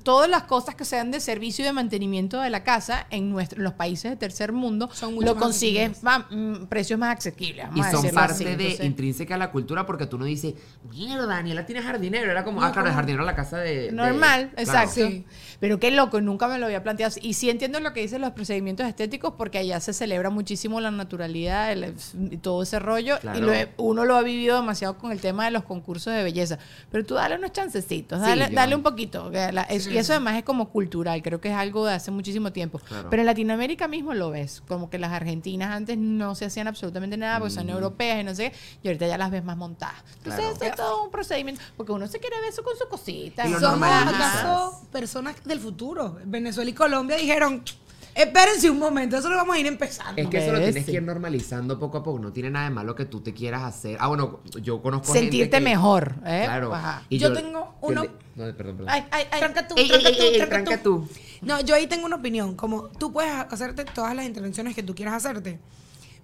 todas las cosas que sean de servicio y de mantenimiento de la casa en nuestro, los países de tercer mundo Son lo más consigues más, mm, precios más asequibles. vamos Y son parte así. de Entonces, intrínseca a la cultura porque tú no dices, mierda, Daniela tiene jardinero. Era como, No, ah, claro, el jardinero a la casa de. de- Normal, claro. exacto. Sí. Pero qué loco, nunca me lo había planteado. Y sí entiendo lo que dicen los procedimientos estéticos porque allá se celebra muchísimo la naturalidad el- y todo ese rollo. Claro. Y lo uno lo ha vivido demasiado con el tema de los concursos de belleza. Pero tú dale unos chancecitos, Sí, dale, dale un poquito. la- es- Y eso además es como cultural, creo que es algo de hace muchísimo tiempo. Claro. Pero en Latinoamérica mismo lo ves, como que las argentinas antes no se hacían absolutamente nada porque Mm. son europeas y no sé qué, y ahorita ya las ves más montadas. Entonces Claro. es todo un procedimiento, porque uno se quiere ver eso con su cosita. Somos acaso personas del futuro. Venezuela y Colombia dijeron, espérense un momento, eso lo vamos a ir empezando. Es que eso lo tienes que ir normalizando poco a poco. No tiene nada de malo que tú te quieras hacer. Ah, bueno, yo conozco Sentirte gente que- mejor, ¿eh? Claro. Ajá. Y Yo tengo uno- le- No, perdón, perdón. Ay, ay, ay. Tranca tú, Ey, tranca ey, tú, ey, ey, tranca tranca tú. tú. No, yo ahí tengo una opinión. Como tú puedes hacerte todas las intervenciones que tú quieras hacerte.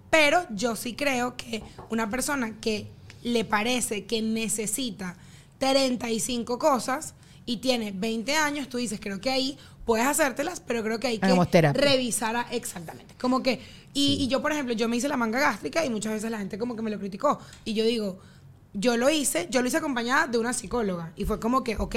Pero yo sí creo que una persona que le parece que necesita 35 cosas y tiene 20 años, tú dices, creo que ahí puedes hacértelas, pero creo que hay que revisar a- exactamente. Como que, y, y yo, por ejemplo, yo me hice la manga gástrica y muchas veces la gente como que me lo criticó. Y yo digo, yo lo hice, yo lo hice acompañada de una psicóloga. Y fue como que, ok,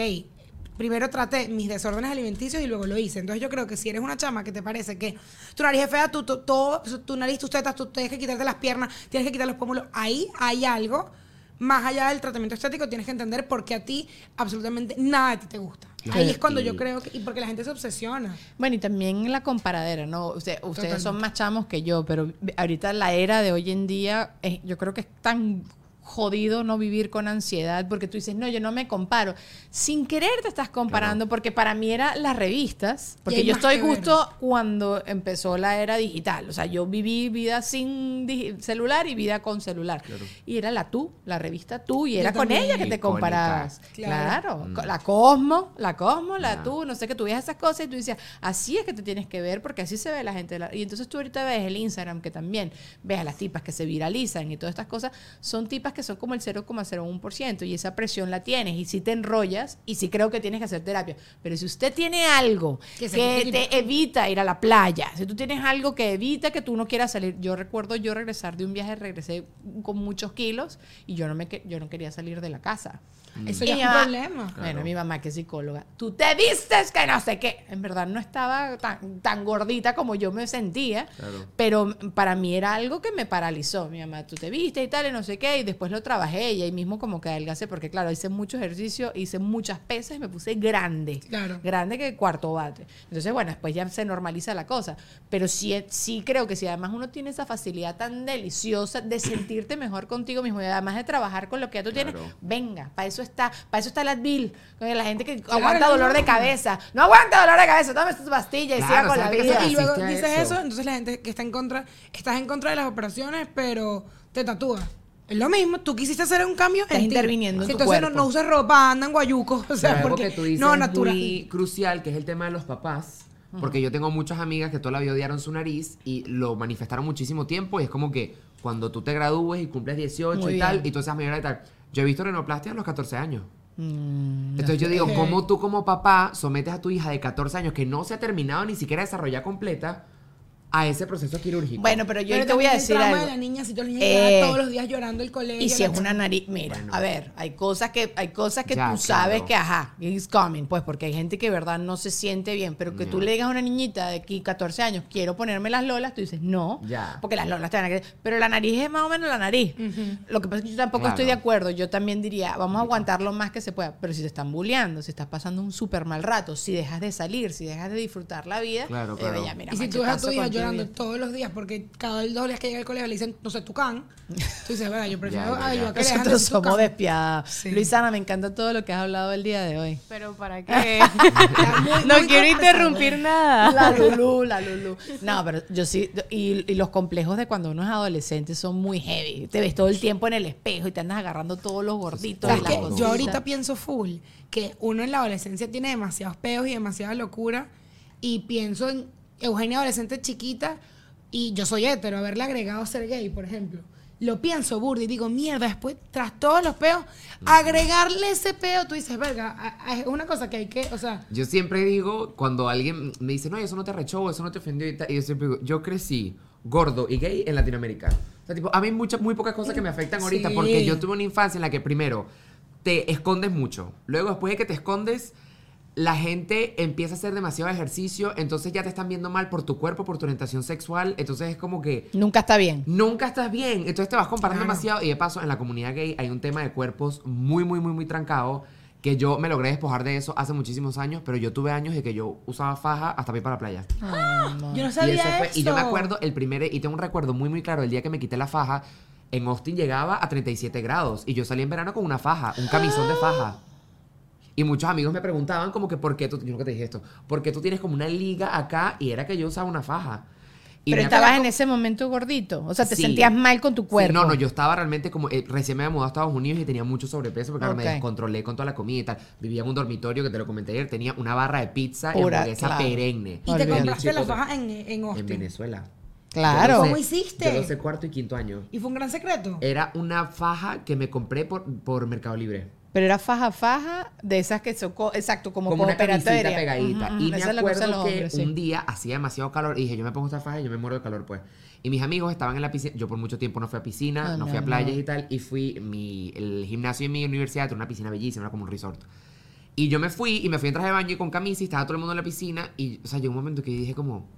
primero traté mis desórdenes alimenticios y luego lo hice. Entonces yo creo que si eres una chama que te parece que tu nariz es fea, tu, tu, todo, tu nariz, tus tetas, tú tienes que quitarte las piernas, tienes que quitar los pómulos, ahí hay algo. Más allá del tratamiento estético, tienes que entender por qué a ti absolutamente nada de ti te gusta. Ahí es cuando yo creo que, y porque la gente se obsesiona. Bueno, y también la comparadera, ¿no? Usted- ustedes son más chamos que yo, pero ahorita la era de hoy en día, es- yo creo que es tan jodido no vivir con ansiedad porque tú dices, no, yo no me comparo. Sin querer te estás comparando porque para mí era las revistas, porque yo estoy que ver. justo cuando empezó la era digital. O sea, yo viví vida sin celular y vida con celular. Y era la tú, la revista tú, y Yo era con también. ella que te comparabas. Claro. La Cosmo, la Cosmo, la tú, no sé qué, tú veías esas cosas y tú decías, así es que te tienes que ver porque así se ve la gente. Y entonces tú ahorita ves el Instagram que también ves a las tipas que se viralizan y todas estas cosas, son tipas que son como el 0,01% y esa presión la tienes y si te enrollas y sí creo que tienes que hacer terapia. Pero si usted tiene algo Que que, te evita ir a la playa, si tú tienes algo que evita que tú no quieras salir, yo recuerdo yo regresar de un viaje, regresé con muchos kilos y yo no, me, yo no quería salir de la casa. Eso Y ya es un problema. Bueno, mi mamá que es psicóloga, tú te vistes que no sé qué. En verdad no estaba tan, tan gordita como yo me sentía, Claro. pero para mí era algo que me paralizó. Mi mamá, tú te viste y tal, y no sé qué, y después lo trabajé y ahí mismo como que adelgacé, porque claro, hice mucho ejercicio, hice muchas pesas y me puse grande. Claro. Grande que cuarto bate. Entonces, bueno, después ya se normaliza la cosa. Pero sí, sí creo que si además uno tiene esa facilidad tan deliciosa de sentirte mejor contigo mismo y además de trabajar con lo que ya tú tienes, venga, para eso está, para eso está el Advil. Con La gente que Claro, aguanta no, dolor no. de cabeza. No aguanta dolor de cabeza, tome tu pastilla y Claro, siga con o sea, la vida. Y luego dices eso. eso. entonces la gente que está en contra, estás en contra de las operaciones, pero te tatúas. Es lo mismo, tú quisiste hacer un cambio Estás en interviniendo en tu Entonces no, cuerpo. no uses ropa, andan guayucos, o sea, porque que tú dices no es natural. muy crucial, que es el tema de los papás. Porque yo tengo muchas amigas que toda la vida odiaron su nariz y lo manifestaron muchísimo tiempo. Y es como que cuando tú te gradúes y cumples 18 Muy y tal, bien. y tú seas mayor y tal. Yo he visto renoplastia a los 14 años. Mm, Entonces yo digo. ¿cómo tú como papá sometes a tu hija de 14 años que no se ha terminado ni siquiera de desarrollar completa a ese proceso quirúrgico? Bueno, pero yo Pero te voy a el decir trauma algo. de la niña, si tú la niña Eh, llega todos los días llorando el colegio. Y si es una nariz, mira, Bueno. a ver, hay cosas que hay cosas que Ya, tú sabes claro. que ajá, it's coming, pues porque hay gente que de verdad no se siente bien, pero que tú le digas a una niñita de aquí 14 años, quiero ponerme las lolas, tú dices, "No", Ya. porque las lolas te van a querer, pero la nariz es más o menos la nariz. Lo que pasa es que yo tampoco Claro. estoy de acuerdo, yo también diría, vamos a aguantar lo más que se pueda, pero si te están bulleando, si estás pasando un súper mal rato, si dejas de salir, si dejas de disfrutar la vida, Claro, eh, claro. ya, mira, Y si tú ves a tu hija llorando todos los días porque cada dos días que llega al colegio le dicen, no sé, tucán. Tú dices, verdad, yo prefiero Ya, ya, ay, ya. Nosotros somos despiadados. Sí. Luisana, me encanta todo lo que has hablado el día de hoy. Pero ¿para qué? muy- no muy quiero interrumpir nada. La Lulu, la Lulu. No, pero yo sí, y, y los complejos de cuando uno es adolescente son muy heavy. Te ves todo el tiempo en el espejo y te andas agarrando todos los gorditos. ¿Sabes y las qué? cositas. Yo ahorita pienso full que uno en la adolescencia tiene demasiados peos y demasiada locura y pienso en Eugenia adolescente chiquita y yo soy hétero, haberle agregado ser gay, por ejemplo. Lo pienso burdi y digo, mierda, después, tras todos los peos, agregarle ese peo, tú dices, verga, es una cosa que hay que, o sea, Yo siempre digo, cuando alguien me dice, no, eso no te rechó, eso no te ofendió y tal, y yo siempre digo, yo crecí gordo y gay en Latinoamérica. O sea, tipo, a mí muchas, muy pocas cosas que me afectan ahorita Sí. porque yo tuve una infancia en la que primero te escondes mucho. Luego, después de que te escondes, la gente empieza a hacer demasiado ejercicio, entonces ya te están viendo mal por tu cuerpo, por tu orientación sexual, entonces es como que Nunca está bien. nunca estás bien. Entonces te vas comparando Claro. demasiado. Y de paso, en la comunidad gay hay un tema de cuerpos muy, muy, muy, muy trancado. Que yo me logré despojar de eso hace muchísimos años. Pero yo tuve años de que yo usaba faja hasta para ir para la playa. yo no Y, sabía eso eso. fue- y yo me acuerdo el primer. Y tengo un recuerdo muy, muy claro. El día que me quité la faja. En Austin llegaba a 37 grados. Y yo salí en verano con una faja. Un camisón de faja. Y muchos amigos me preguntaban como que por qué tú, yo nunca te dije esto, porque tú tienes como una liga acá y era que yo usaba una faja. Y Pero estabas acuerdo- en ese momento gordito. O sea, te Sí. sentías mal con tu Sí, cuerpo. no, no, yo estaba realmente como. eh, recién me había mudado a Estados Unidos y tenía mucho sobrepeso porque claro, Ok. me descontrolé con toda la comida y tal. Vivía en un dormitorio que te lo comenté ayer. Tenía una barra de pizza y Pura, hamburguesa claro. perenne. Y te compraste la Chicos, faja en, en En. Venezuela. Claro. Yo ¿Cómo hiciste? Yo no sé cuarto y quinto año. Y fue un gran secreto. Era una faja que me compré por, por Mercado Libre. Pero era faja, faja, de esas que son, exacto, como, Como una camisita pegadita. Ujú, Y me acuerdo que hombres, sí. un día hacía demasiado calor y dije, yo me pongo esta faja y yo me muero de calor, pues. Y mis amigos estaban en la piscina. Yo por mucho tiempo no fui a piscina, Ah, no fui a playas y tal. Y fui, mi, el gimnasio en mi universidad era una piscina bellísima, era como un resort. Y yo me fui y me fui en traje de baño y con camisa y estaba todo el mundo en la piscina. Y, o sea, llegó un momento que dije como,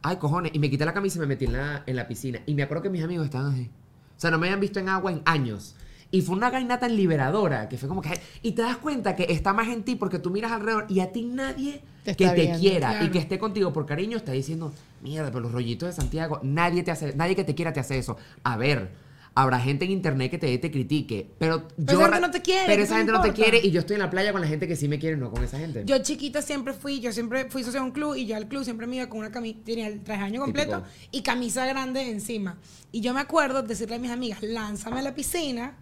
ay, cojones. Y me quité la camisa y me metí en la, en la piscina. Y me acuerdo que mis amigos estaban así. O sea, no me habían visto en agua en años. Y fue una gaina tan liberadora que fue como que... Y te das cuenta que está más en ti porque tú miras alrededor y a ti nadie Te que te viendo. quiera y Claro. que esté contigo por cariño está diciendo, mierda, pero los rollitos de Santiago, nadie te hace, nadie que te quiera te hace eso. A ver, habrá gente en internet que te, te critique, pero, Pero yo... esa gente no te quiere, Pero ¿qué esa te gente no te importa? quiere y yo estoy en la playa con la gente que sí me quiere, no con esa gente. Yo chiquita siempre fui, yo siempre fui socia de un club y yo al club siempre me iba con una camisa, tenía el traje completo Típico. y camisa grande encima. Y yo me acuerdo decirle a mis amigas, lánzame a la piscina,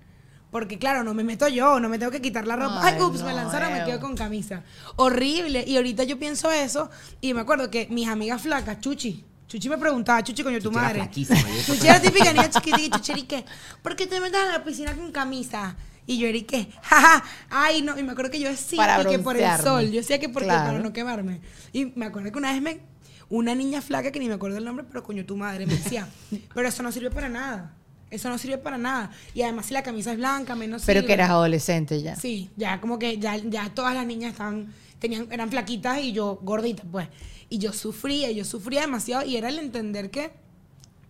porque claro, no me meto yo, no me tengo que quitar la ropa. Ay, Ay, ups, no, me lanzaron, me quedo con camisa. Horrible. Y ahorita yo pienso eso y me acuerdo que mis amigas flacas, Chuchi, Chuchi me preguntaba, Chuchi, coño, tu Chuchi madre. Chuchi era típica niña chiquitita y Chuchi era y que, ¿por qué te metes a la piscina con camisa? Y yo era y que, jaja, ay, no. Y me acuerdo que yo decía Para que por el sol. Yo decía que porque Claro. para no quemarme. Y me acuerdo que una vez me, una niña flaca que ni me acuerdo el nombre, pero coño, tu madre me decía, pero eso no sirve para nada. Eso no sirve para nada. Y además si la camisa es blanca, menos Pero sirve. que eras adolescente ya. Sí, ya como que ya, ya todas las niñas estaban, tenían, eran flaquitas y yo gordita, pues. Y yo sufría, yo sufría demasiado y era el entender que,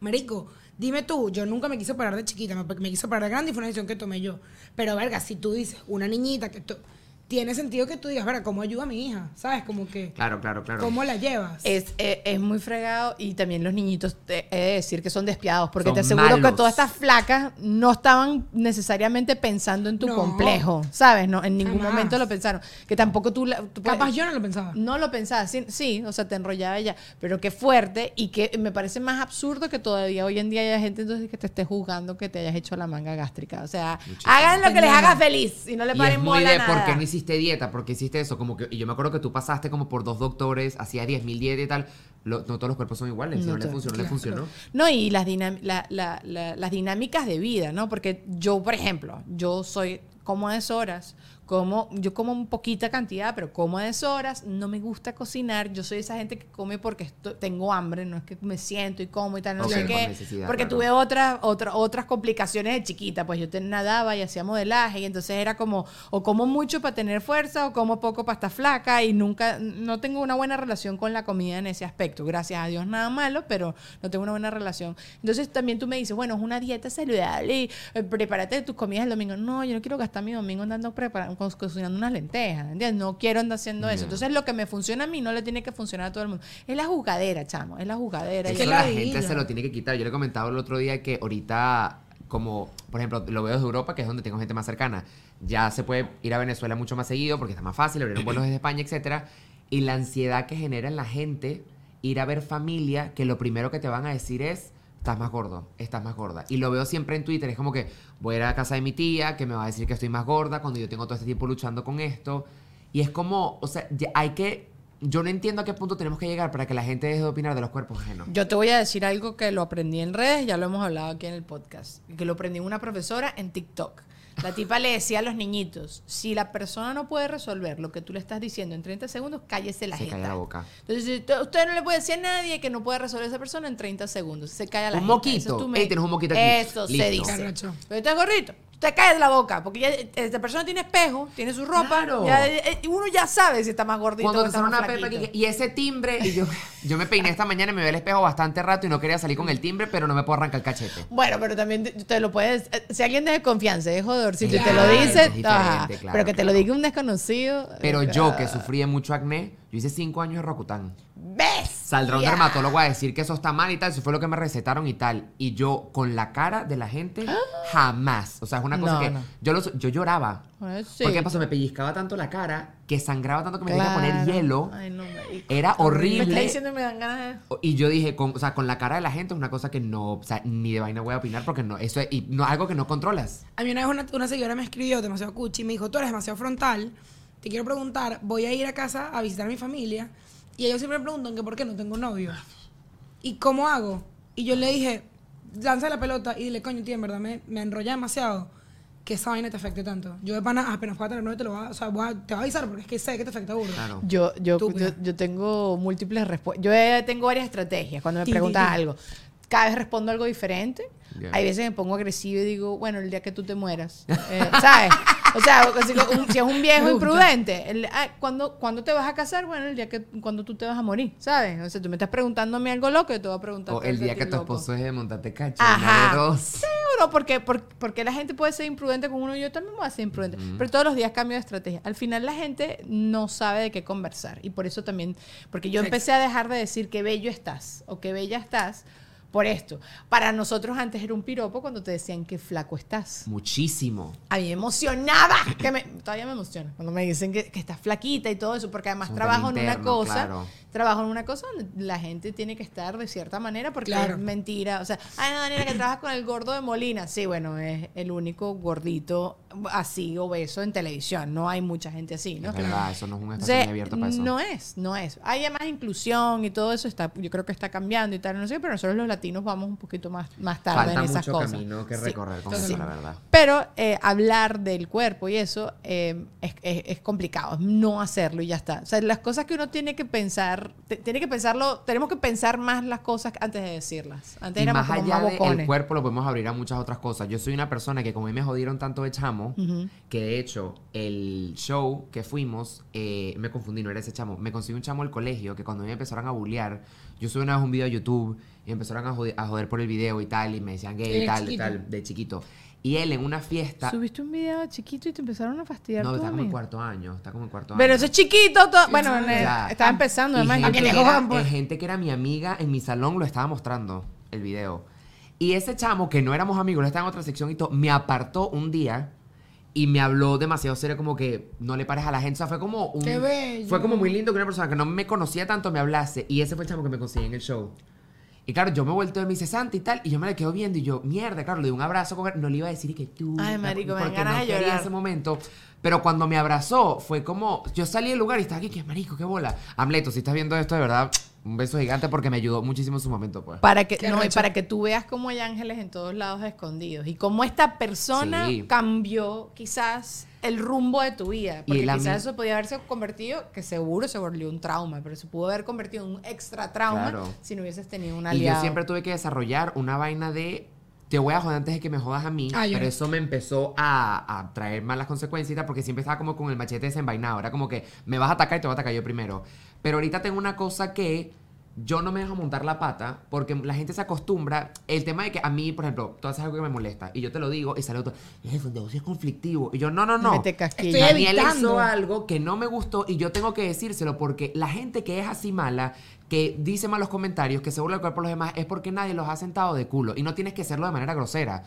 marico, dime tú, yo nunca me quise parar de chiquita, me, me quise parar de grande y fue una decisión que tomé yo. Pero, verga, si tú dices, una niñita que tú- tiene sentido que tú digas, verga, ¿cómo ayuda a mi hija? ¿Sabes? Como que, Claro, claro, claro. ¿cómo la llevas? Es, eh, es muy fregado y también los niñitos, te- he de decir que son despiadados, porque Son te aseguro que todas estas flacas no estaban necesariamente pensando en tu No. complejo, ¿sabes? No, en ningún Jamás. momento lo pensaron. Que tampoco tú... la- tú puedes- Capaz yo no lo pensaba. No lo pensaba, sí, sí, o sea, te enrollaba ella, pero qué fuerte y que me parece más absurdo que todavía hoy en día haya gente entonces que te esté juzgando que te hayas hecho la manga gástrica. O sea, hagan lo que les haga feliz y no le Y es paren muy bola a de, ¿por nada. no hiciste dieta? ¿Por qué hiciste eso? Como que, y yo me acuerdo que tú pasaste como por dos doctores, hacías 10.000 dietas y tal. Lo- no todos los cuerpos son iguales. No no, le funcionó, le claro. funcionó. No, y las, la- la- la- las dinámicas de vida, ¿no? Porque yo, por ejemplo, yo soy como a deshoras, como, yo como un poquita cantidad, pero como a deshoras, no me gusta cocinar, yo soy esa gente que come porque esto- tengo hambre, no es que me siento y como y tal, no sé qué, porque claro. tuve otras, otras, otras complicaciones de chiquita, pues yo te nadaba y hacía modelaje y entonces era como, o como mucho para tener fuerza o como poco para estar flaca y nunca, no tengo una buena relación con la comida en ese aspecto, gracias a Dios nada malo, pero no tengo una buena relación. Entonces también tú me dices, bueno, es una dieta saludable y eh, prepárate tus comidas el domingo. No, yo no quiero gastar mi domingo andando prepara- co- cocinando unas lentejas, ¿entiendes? No quiero andar haciendo eso. Entonces, lo que me funciona a mí no le tiene que funcionar a todo el mundo. Es la jugadera, chamo, es la jugadera. Eso la gente se lo tiene que quitar. Yo le comentaba el otro día que ahorita, como por ejemplo, lo veo desde Europa, que es donde tengo gente más cercana. Ya se puede ir a Venezuela mucho más seguido porque está más fácil, abrieron vuelos desde España, etcétera. Y la ansiedad que genera en la gente ir a ver familia, que lo primero que te van a decir es. Estás más gordo, estás más gorda. Y lo veo siempre en Twitter. Es como que voy a ir a la casa de mi tía, que me va a decir que estoy más gorda cuando yo tengo todo este tiempo luchando con esto. Y es como, o sea, hay que. Yo no entiendo a qué punto tenemos que llegar para que la gente deje de opinar de los cuerpos ajenos. Yo te voy a decir algo que lo aprendí en redes, ya lo hemos hablado aquí en el podcast, que lo aprendí en una profesora en TikTok. La tipa le decía a los niñitos, si la persona no puede resolver lo que tú le estás diciendo en 30 segundos, cállese la Se jeta. calla la boca. Entonces, si usted- usted no le puede decir a nadie que no puede resolver esa persona en 30 segundos. Se calla la Un jeta. moquito. Eso Ey, tienes un moquito aquí. Eso se dice. Pero usted es gorrito. Usted cae la boca, porque ya esta persona tiene espejo, tiene su ropa. Claro. ya, eh, uno ya sabe si está más gordito Cuando o te está más una pepa que- y ese timbre, y yo, yo me peiné esta mañana y me veo al espejo bastante rato y no quería salir con el timbre, pero no me puedo arrancar el cachete. Bueno, pero también te, te lo puedes. eh, Si alguien de confianza es jodorcito y te lo dice, es claro, pero que te lo diga un desconocido. Pero eh, yo, que sufrí de mucho acné, yo hice cinco años de Rocután. ¿Ves? Saldrá un dermatólogo a decir que eso está mal y tal, eso fue lo que me recetaron y tal. Y yo, con la cara de la gente, jamás. O sea, es una cosa No, que no. yo, lo- yo lloraba. Ay, sí. Porque pasó, me pellizcaba tanto la cara que sangraba tanto que me tenía que poner Claro. hielo. Ay, no. Era Me horrible. está diciendo me dan ganas de. Y yo dije, con, o sea, con la cara de la gente es una cosa que no, o sea, ni de vaina voy a opinar porque no, eso es, y no, algo que no controlas. A mí una vez una, una seguidora me escribió demasiado cuchi y me dijo, tú eres demasiado frontal, te quiero preguntar, voy a ir a casa a visitar a mi familia y ellos siempre me preguntan que por qué no tengo novio. ¿Y cómo hago? Y yo le dije, lanza la pelota y dile, coño, tío, en verdad me, me enrolla demasiado que esa vaina te afecte tanto. Yo de pana, apenas pueda tener novio, te lo voy a, o sea, voy a- te voy a avisar porque es que sé que te afecta burro. Claro. Yo, yo, yo, yo tengo múltiples respuestas. Yo eh, tengo varias estrategias cuando me preguntas algo. Cada vez respondo algo diferente. Ya. Hay veces me pongo agresivo y digo, bueno, el día que tú te mueras. Eh, ¿Sabes? O sea, si, un- si es un viejo imprudente, el, ah, ¿cuándo, ¿cuándo te vas a casar? Bueno, el día que cuando tú te vas a morir, ¿sabes? O sea, tú me estás mí algo loco y te voy a preguntar. O el día que tu loco. esposo es de montarte cacho, Ajá. de dos. Seguro, porque, porque, porque la gente puede ser imprudente con uno y yo también voy a ser imprudente. Pero todos los días cambio de estrategia. Al final la gente no sabe de qué conversar. Y por eso también, porque yo empecé a dejar de decir qué bello estás o qué bella estás por esto. Para nosotros antes era un piropo cuando te decían qué flaco estás. Muchísimo. A mí me emocionaba. Que me, todavía me emociona cuando me dicen que, que estás flaquita y todo eso, porque además trabajo en una cosa. claro. Trabajo en una cosa donde la gente tiene que estar de cierta manera porque Claro. es mentira. O sea, ay, no, Daniela, que trabajas con el gordo de Molina. Sí, bueno, es el único gordito así, obeso en televisión. No hay mucha gente así, ¿no? Es verdad, eso no es un espacio muy abierto para eso. no es, no es. Hay más inclusión y todo eso está, yo creo que está cambiando y tal, no sé, pero nosotros los latinos vamos un poquito más, más tarde Falta en esas mucho cosas. camino que Sí. recorrer con eso, Sí. la verdad. Pero eh, hablar del cuerpo y eso eh, es, es- es complicado, no hacerlo y ya está. O sea, las cosas que uno tiene que pensar, te- tiene que pensarlo, tenemos que pensar más las cosas antes de decirlas. Antes Y más allá bocones. cuerpo lo podemos abrir a muchas otras cosas. Yo soy una persona que como a mí me jodieron tanto de chamo, que de hecho el show que fuimos, eh, me confundí, no era ese chamo. Me conseguí un chamo del colegio que cuando a mí me empezaron a bullear, yo subí una vez un video a YouTube y me empezaron a joder, a joder por el video y tal, y me decían gay y tal, tal, de chiquito. Y él en una fiesta... Subiste un video chiquito y te empezaron a fastidiar. No, está como en cuarto año, está como en cuarto Pero año. eso es chiquito. to- bueno, estaba empezando, además. gente, que era, eh, gente que era mi amiga en mi salón lo estaba mostrando el video. Y ese chamo, que no éramos amigos, él estaba en otra sección y todo, me apartó un día y me habló demasiado serio, como que no le pares a la gente. O sea, fue como un. ¡Qué bello! Fue como muy lindo que una persona que no me conocía tanto me hablase. Y ese fue el chamo que me conseguí en el show. Y claro, yo me he vuelto de mi cesante y tal, y yo me la quedo viendo y yo, mierda, claro, le di un abrazo con él, no le iba a decir y que tú. Ay, marico, me porque ganas no de quería llorar. ese momento. Pero cuando me abrazó, fue como, yo salí del lugar y estaba aquí, que marico, qué bola. Amleto, si estás viendo esto de verdad, un beso gigante porque me ayudó muchísimo en su momento, pues. Para que, no, y para que tú veas cómo hay ángeles en todos lados escondidos. Y cómo esta persona Sí. cambió quizás el rumbo de tu vida. Y Porque la quizás mi- eso podía haberse convertido, que seguro se volvió un trauma, pero se pudo haber convertido en un extra trauma Claro. si no hubieses tenido un Y aliado. yo siempre tuve que desarrollar una vaina de te voy a joder antes de que me jodas a mí, Ah, pero eso me empezó a, a traer malas consecuencias porque siempre estaba como con el machete desenvainado. Era como que me vas a atacar y te voy a atacar yo primero. Pero ahorita tengo una cosa que yo no me dejo montar la pata porque la gente se acostumbra. El tema de que a mí, por ejemplo, tú haces algo que me molesta y yo te lo digo y sale otro, es un negocio es conflictivo. Y yo, no, no, no. Daniel evitando. hizo algo que no me gustó y yo tengo que decírselo porque la gente que es así mala, que dice malos comentarios, que se burla del cuerpo de los demás, es porque nadie los ha sentado de culo y no tienes que hacerlo de manera grosera.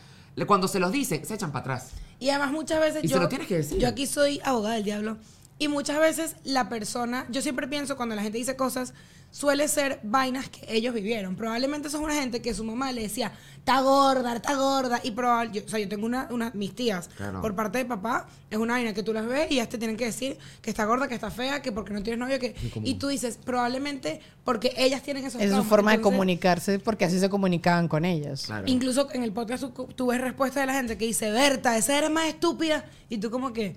Cuando se los dicen, se echan para atrás. Y además muchas veces Y yo, se lo tienes que decir. yo aquí soy abogada del diablo y muchas veces la persona, yo siempre pienso cuando la gente dice cosas, suele ser vainas que ellos vivieron. Probablemente son una gente que su mamá le decía, está gorda, está gorda y probable, o sea, yo tengo una, una mis tías Claro. por parte de papá, es una vaina que tú las ves y ya te tienen que decir que está gorda, que está fea, que porque no tienes novio, que y tú dices, probablemente porque ellas tienen esos Es su forma de comunicarse porque así se comunicaban con ellas. Claro. Incluso en el podcast tú, tú ves respuestas de la gente que dice, Berta, esa eres más estúpida. Y tú como que,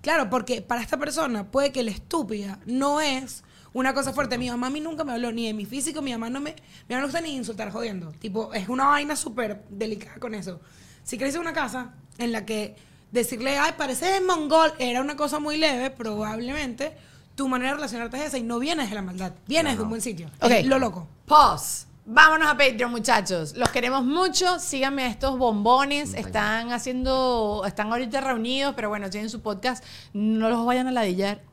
claro, porque para esta persona puede que la estúpida no es una cosa fuerte. Mi mamá a mí nunca me habló ni de mi físico, mi mamá no me, mi mamá no gusta ni insultar jodiendo. Tipo, es una vaina súper delicada con eso. Si creces en una casa en la que decirle, ay, pareces mongol, era una cosa muy leve, probablemente tu manera de relacionarte es esa y no vienes de la maldad, vienes de un buen sitio. Ok. Lo loco. Pause. Vámonos a Patreon, muchachos. Los queremos mucho. Síganme a estos bombones. Están haciendo, están ahorita reunidos, pero bueno, tienen su podcast. No los vayan a ladillar.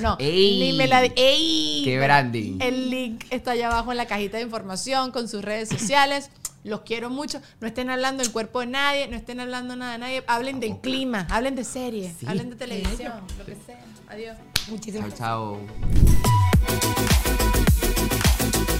No, Ey. ni me la ¡Ey! Qué branding. El link está allá abajo en la cajita de información con sus redes sociales. Los quiero mucho. No estén hablando del cuerpo de nadie, no estén hablando nada de nadie. Hablen del clima, hablen de serie, Sí. hablen de televisión, lo que sea. Adiós. Muchísimas Chao, gracias. chao.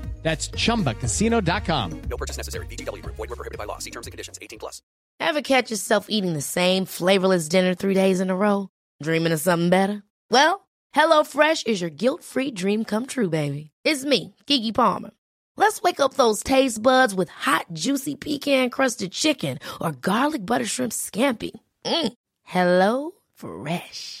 That's chumbacasino.com. No purchase necessary. VGW Group. Void were prohibited by law. See terms and conditions. 18 plus. Ever catch yourself eating the same flavorless dinner three days in a row? Dreaming of something better? Well, HelloFresh is your guilt-free dream come true, baby. It's me, Kiki Palmer. Let's wake up those taste buds with hot, juicy pecan-crusted chicken or garlic butter shrimp scampi. Mm. Hello Fresh.